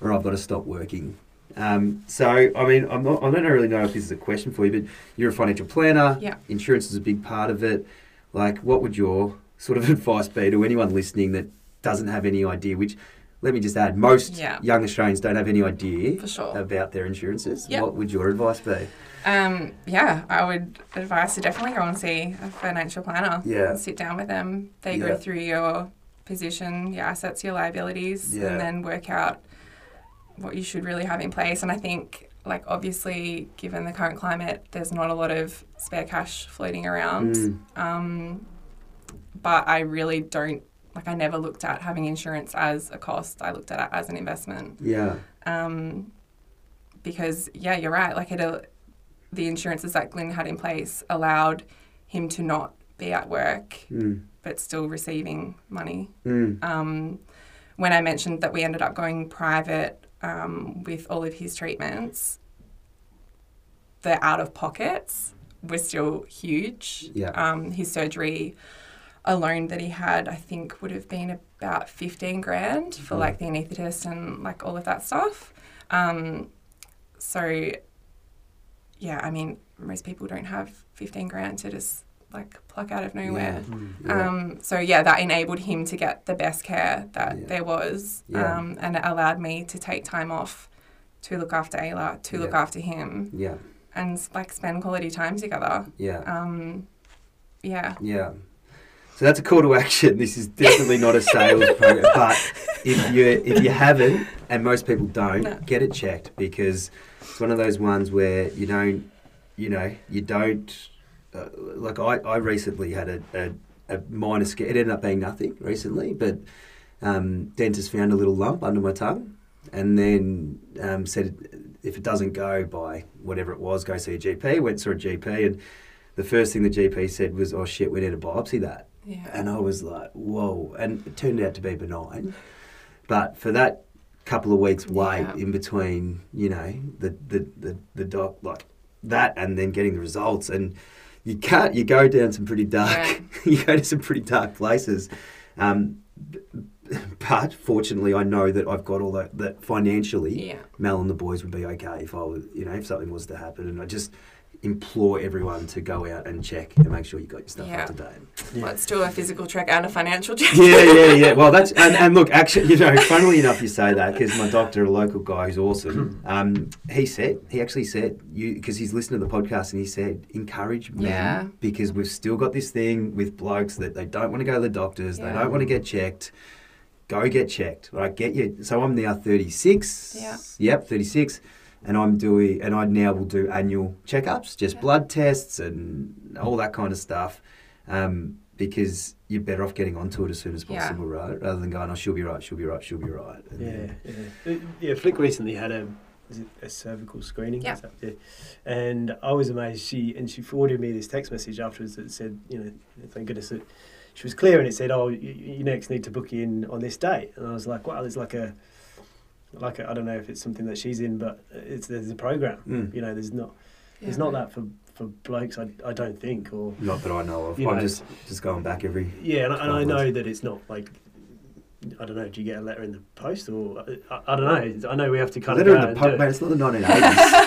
or I've got to stop working. Um, so, I mean, I'm not, I don't really know if this is a question for you, but you're a financial planner. Yeah. Insurance is a big part of it. Like, what would your sort of advice be to anyone listening that doesn't have any idea? Which, let me just add, most Yeah. young Australians don't have any idea sure. about their insurances. Yep. What would your advice be? Um, yeah, I would advise to definitely go and see a financial planner. Yeah. And sit down with them. They Yeah. go through your position, your assets, your liabilities, Yeah. and then work out what you should really have in place. And I think, like, obviously, given the current climate, there's not a lot of spare cash floating around. Mm. Um, but I really don't, like, I never looked at having insurance as a cost. I looked at it as an investment Yeah. um, because yeah, you're right. Like it, uh, the insurances that Glyn had in place allowed him to not be at work Mm. but still receiving money. Mm. Um, when I mentioned that we ended up going private um, with all of his treatments, the out of pockets were still huge. Yeah. Um, his surgery alone that he had, I think, would have been about 15 grand for Mhm. like the anaesthetist and like all of that stuff. Um, so, yeah, I mean, most people don't have 15 grand to just like pluck out of nowhere. Yeah. Um, so yeah, that enabled him to get the best care that Yeah. there was, um, and it allowed me to take time off to look after Ayla, to look after him, yeah. and like spend quality time together. Yeah. Um, yeah, Yeah. So that's a call to action. This is definitely not a sales program, but if you if you haven't, and most people don't, No. get it checked because it's one of those ones where you don't, you know, you don't. Uh, like I, I recently had a, a, a minor scare. It ended up being nothing recently, but um, dentist found a little lump under my tongue, and then um, said if it doesn't go by whatever it was, go see a GP. Went saw a GP, and the first thing the GP said was, "Oh shit, we need to biopsy that." Yeah, And I was like, "Whoa!" And it turned out to be benign, but for that couple of weeks wait Yeah. in between, you know, the the the, the doc like that, and then getting the results, and you can't. You go down some pretty dark. you go to some pretty dark places. Um, but fortunately, I know that I've got all that. That financially, yeah, Mel and the boys would be okay if I was, you know, if something was to happen. And I just implore everyone to go out and check and make sure you got your stuff Yeah. up to date. Let's do a physical check and a financial check. Yeah, yeah, yeah. Well, that's and, and look, actually, you know, funnily enough, you say that because my doctor, a local guy who's awesome, um, he said he actually said you because he's listened to the podcast and he said encourage men Yeah. because we've still got this thing with blokes that they don't want to go to the doctors, they don't want to get checked. Go get checked, right? Get you. So I'm now 36. Yeah. Yep, 36 and I'm doing, and I now will do annual checkups, just Yeah. blood tests and all that kind of stuff, um, because you're better off getting onto it as soon as Yeah. possible, right? Rather than going, oh, she'll be right, she'll be right, she'll be right. And Yeah, then- yeah. Yeah, Flick recently had a is it a cervical screening. Yeah. Is yeah. And I was amazed. She and she forwarded me this text message afterwards that said, you know, thank goodness that she was clear and it said, oh, you, you next need to book in on this date. And I was like, wow, there's like a like I I don't know if it's something that she's in, but it's there's a program. Mm. You know, there's not there's Yeah. not that for for blokes. I, I don't think or Not that I know of. You I'm know. just just going back every. yeah, and, I- and I know that it's not like. I don't know. Do you get a letter in the post, or I, I don't know? I know we have to kind Letter of in the go po- and do mate, it's not the 1980s.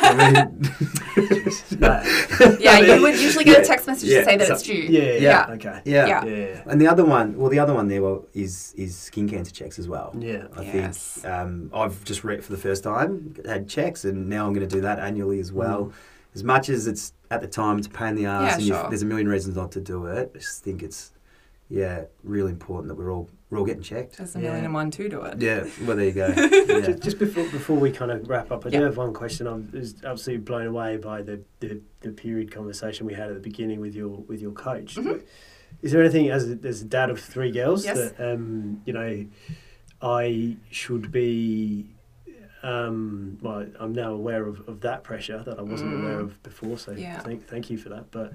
I mean, No. Yeah, you would usually get Yeah. a text message Yeah. to say that So- it's due. Yeah, yeah, Yeah. okay. yeah. Yeah. Yeah, And the other one, well, the other one there well, is is skin cancer checks as well. yeah. I Yes. think um, I've just read for the first time, had checks, and now I'm going to do that annually as well. Mm. As much as it's at the time, it's a pain in the ass, Yeah, and sure. there's a million reasons not to do it. I just think it's, yeah, really important that we're all we're all getting checked. There's a million Yeah. and one to do it. Yeah, well, there you go. Yeah. Just, just before before we kind of wrap up, I Yeah. do have one question. I was absolutely blown away by the, the, the period conversation we had at the beginning with your with your coach. Mhm. Is there anything as a, as a dad of three girls Yes. that um, you know I should be? Um, well, I'm now aware of, of that pressure that I wasn't Mm. aware of before. So Yeah. thank thank you for that. But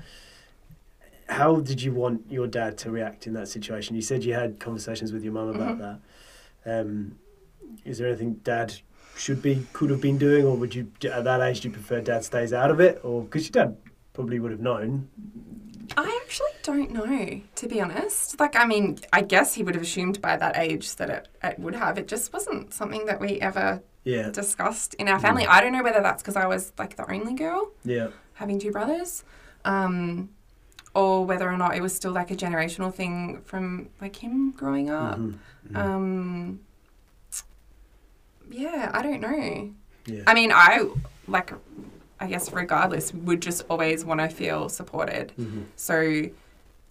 how did you want your dad to react in that situation? You said you had conversations with your mum about Mhm. that. Um, is there anything dad should be, could have been doing, or would you, at that age, do you prefer dad stays out of it? Or, because your dad probably would have known. I actually don't know, to be honest. Like, I mean, I guess he would have assumed by that age that it, it would have. It just wasn't something that we ever Yeah, discussed in our family. I don't know whether that's because I was like the only girl yeah, having two brothers, um, or whether or not it was still like a generational thing from like him growing up. Mhm. Um, yeah, I don't know. Yeah. I mean, I like, I guess, regardless, would just always want to feel supported. Mhm. So,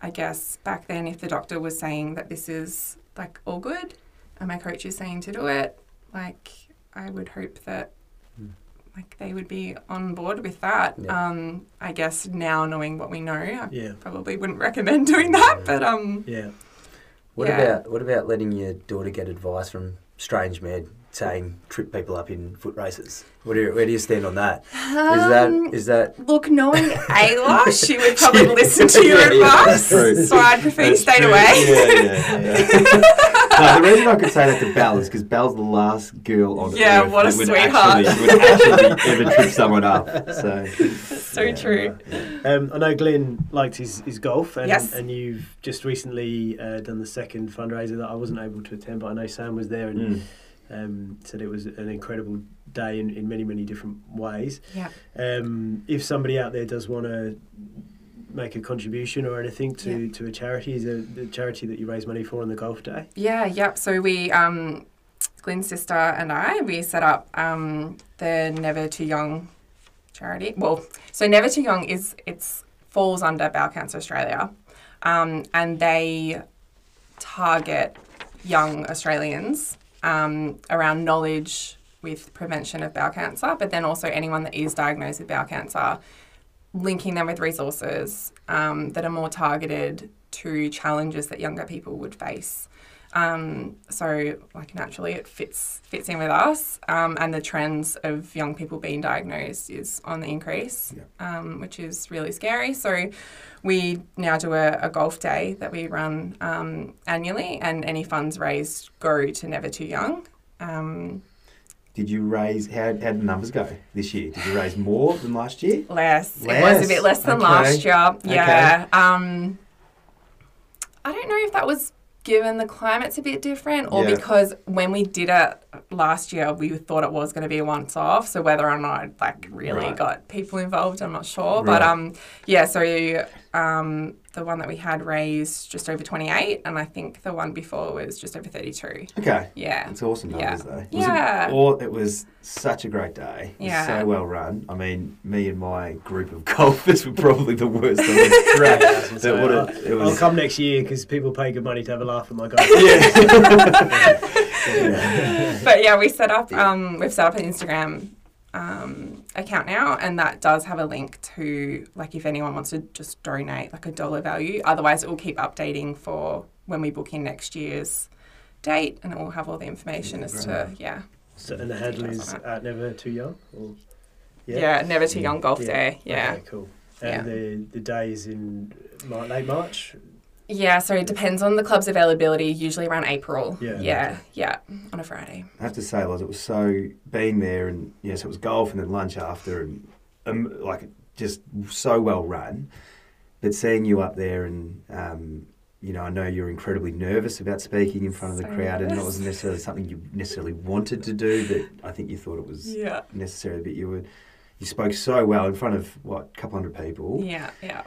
I guess back then, if the doctor was saying that this is like all good, and my coach is saying to do it, like I would hope that. Like they would be on board with that. Yeah. Um, I guess now knowing what we know, I Yeah. probably wouldn't recommend doing that. But um, Yeah. What Yeah. about what about letting your daughter get advice from strange men saying trip people up in foot races? Where do you, where do you stand on that? Is um, that is that Look, knowing Ayla, she would probably listen to your Yeah, yeah, advice. that's true. So I'd prefer you That's stayed true. away. Yeah, yeah, no, the reason I could say that to Belle is because Belle's the last girl on Yeah, earth what a that would sweetheart. Actually, would actually ever trip someone up. So, so yeah, true. Um, I know Glyn liked his, his golf, and, Yes. and you've just recently uh, done the second fundraiser that I wasn't able to attend, but I know Sam was there and Mm. um, said it was an incredible day in, in many, many different ways. Yeah. Um, if somebody out there does want to make a contribution or anything to, Yeah. to a charity, is there the charity that you raise money for on the golf day? Yeah, yep. So we, um, Glyn's sister and I, we set up um, the Never Too Young charity. Well, so Never Too Young is it's falls under Bowel Cancer Australia, um, and they target young Australians um, around knowledge with prevention of bowel cancer, but then also anyone that is diagnosed with bowel cancer, linking them with resources um, that are more targeted to challenges that younger people would face. Um, so, like naturally, it fits fits in with us, um, and the trends of young people being diagnosed is on the increase, um, which is really scary. So, we now do a, a golf day that we run um, annually, and any funds raised go to Never Too Young. Did you raise how how did the numbers go this year? Did you raise more than last year? less. It was a bit less than Okay. last year. Yeah. Um, I don't know if that was given the climate's a bit different or Yeah. because when we did it last year, we thought it was going to be a once off. So whether or not it, like really Right. got people involved, I'm not sure. Right. But um, yeah. So um, the one that we had raised just over 28, and I think the one before was just over 32. Okay. Yeah. It's awesome Yeah. numbers though. Was Yeah. It, all, it was such a great day. It was Yeah. so well run. I mean, me and my group of golfers were probably the worst on the track. that would I'll, have, it I'll come next year because people pay good money to have a laugh at my golf. yeah. but yeah, we set up. Um, we've set up an Instagram um, account now, and that does have a link to like if anyone wants to just donate like a dollar value. Otherwise, it will keep updating for when we book in next year's date, and it will have all the information Yeah, as great. to yeah, So, and the handle Details is on at never too young. Or, yeah, never too young golf Yeah. day. Yeah, Okay, cool. And the the day is in late March. Yeah. So it depends on the club's availability. Usually around April. Yeah. yeah, yeah, on a Friday. I have to say, Loz, it was so being there, and yes, it was golf and then lunch after, and um, like just so well run. But seeing you up there, and um, you know, I know you're incredibly nervous about speaking in front of the So crowd, and it wasn't necessarily something you necessarily wanted to do, but I think you thought it was Yeah, necessary. But you were, you spoke so well in front of what a couple hundred people. yeah, yeah.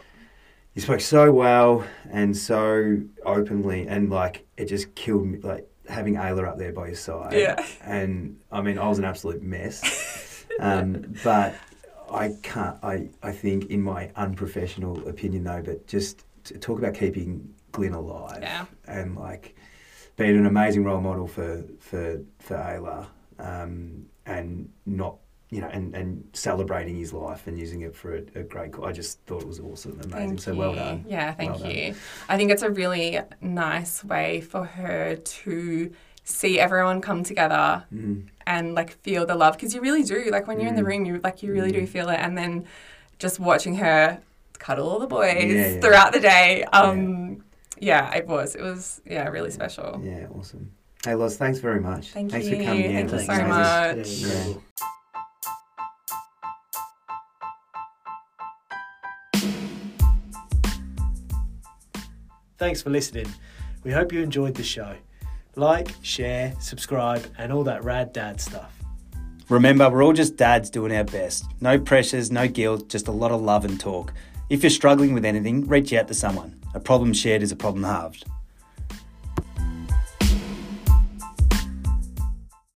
You spoke so well and so openly, and like it just killed me. Like having Ayla up there by your side. Yeah. And I mean, I was an absolute mess. um, but I can't. I I think, in my unprofessional opinion, though, but just to talk about keeping Glyn alive. Yeah. And like being an amazing role model for for for Ayla, um, and not. You know, and, and celebrating his life and using it for a, a great. co- I just thought it was awesome, and amazing. Thank so you. well done. Yeah, thank Well done. you. I think it's a really nice way for her to see everyone come together Mm. and like feel the love because you really do. Like when you're in the room, you like you really do Mm. feel it, and then just watching her cuddle all the boys Yeah, yeah. throughout the day. Um, yeah. it was. It was yeah, really special. Yeah, awesome. Hey, Loz, thanks very much. Thank thanks you. for coming in. Thank you It was so amazing. much. Thanks for listening. We hope you enjoyed the show. Like, share, subscribe, and all that rad dad stuff. Remember, we're all just dads doing our best. No pressures, no guilt, just a lot of love and talk. If you're struggling with anything, reach out to someone. A problem shared is a problem halved.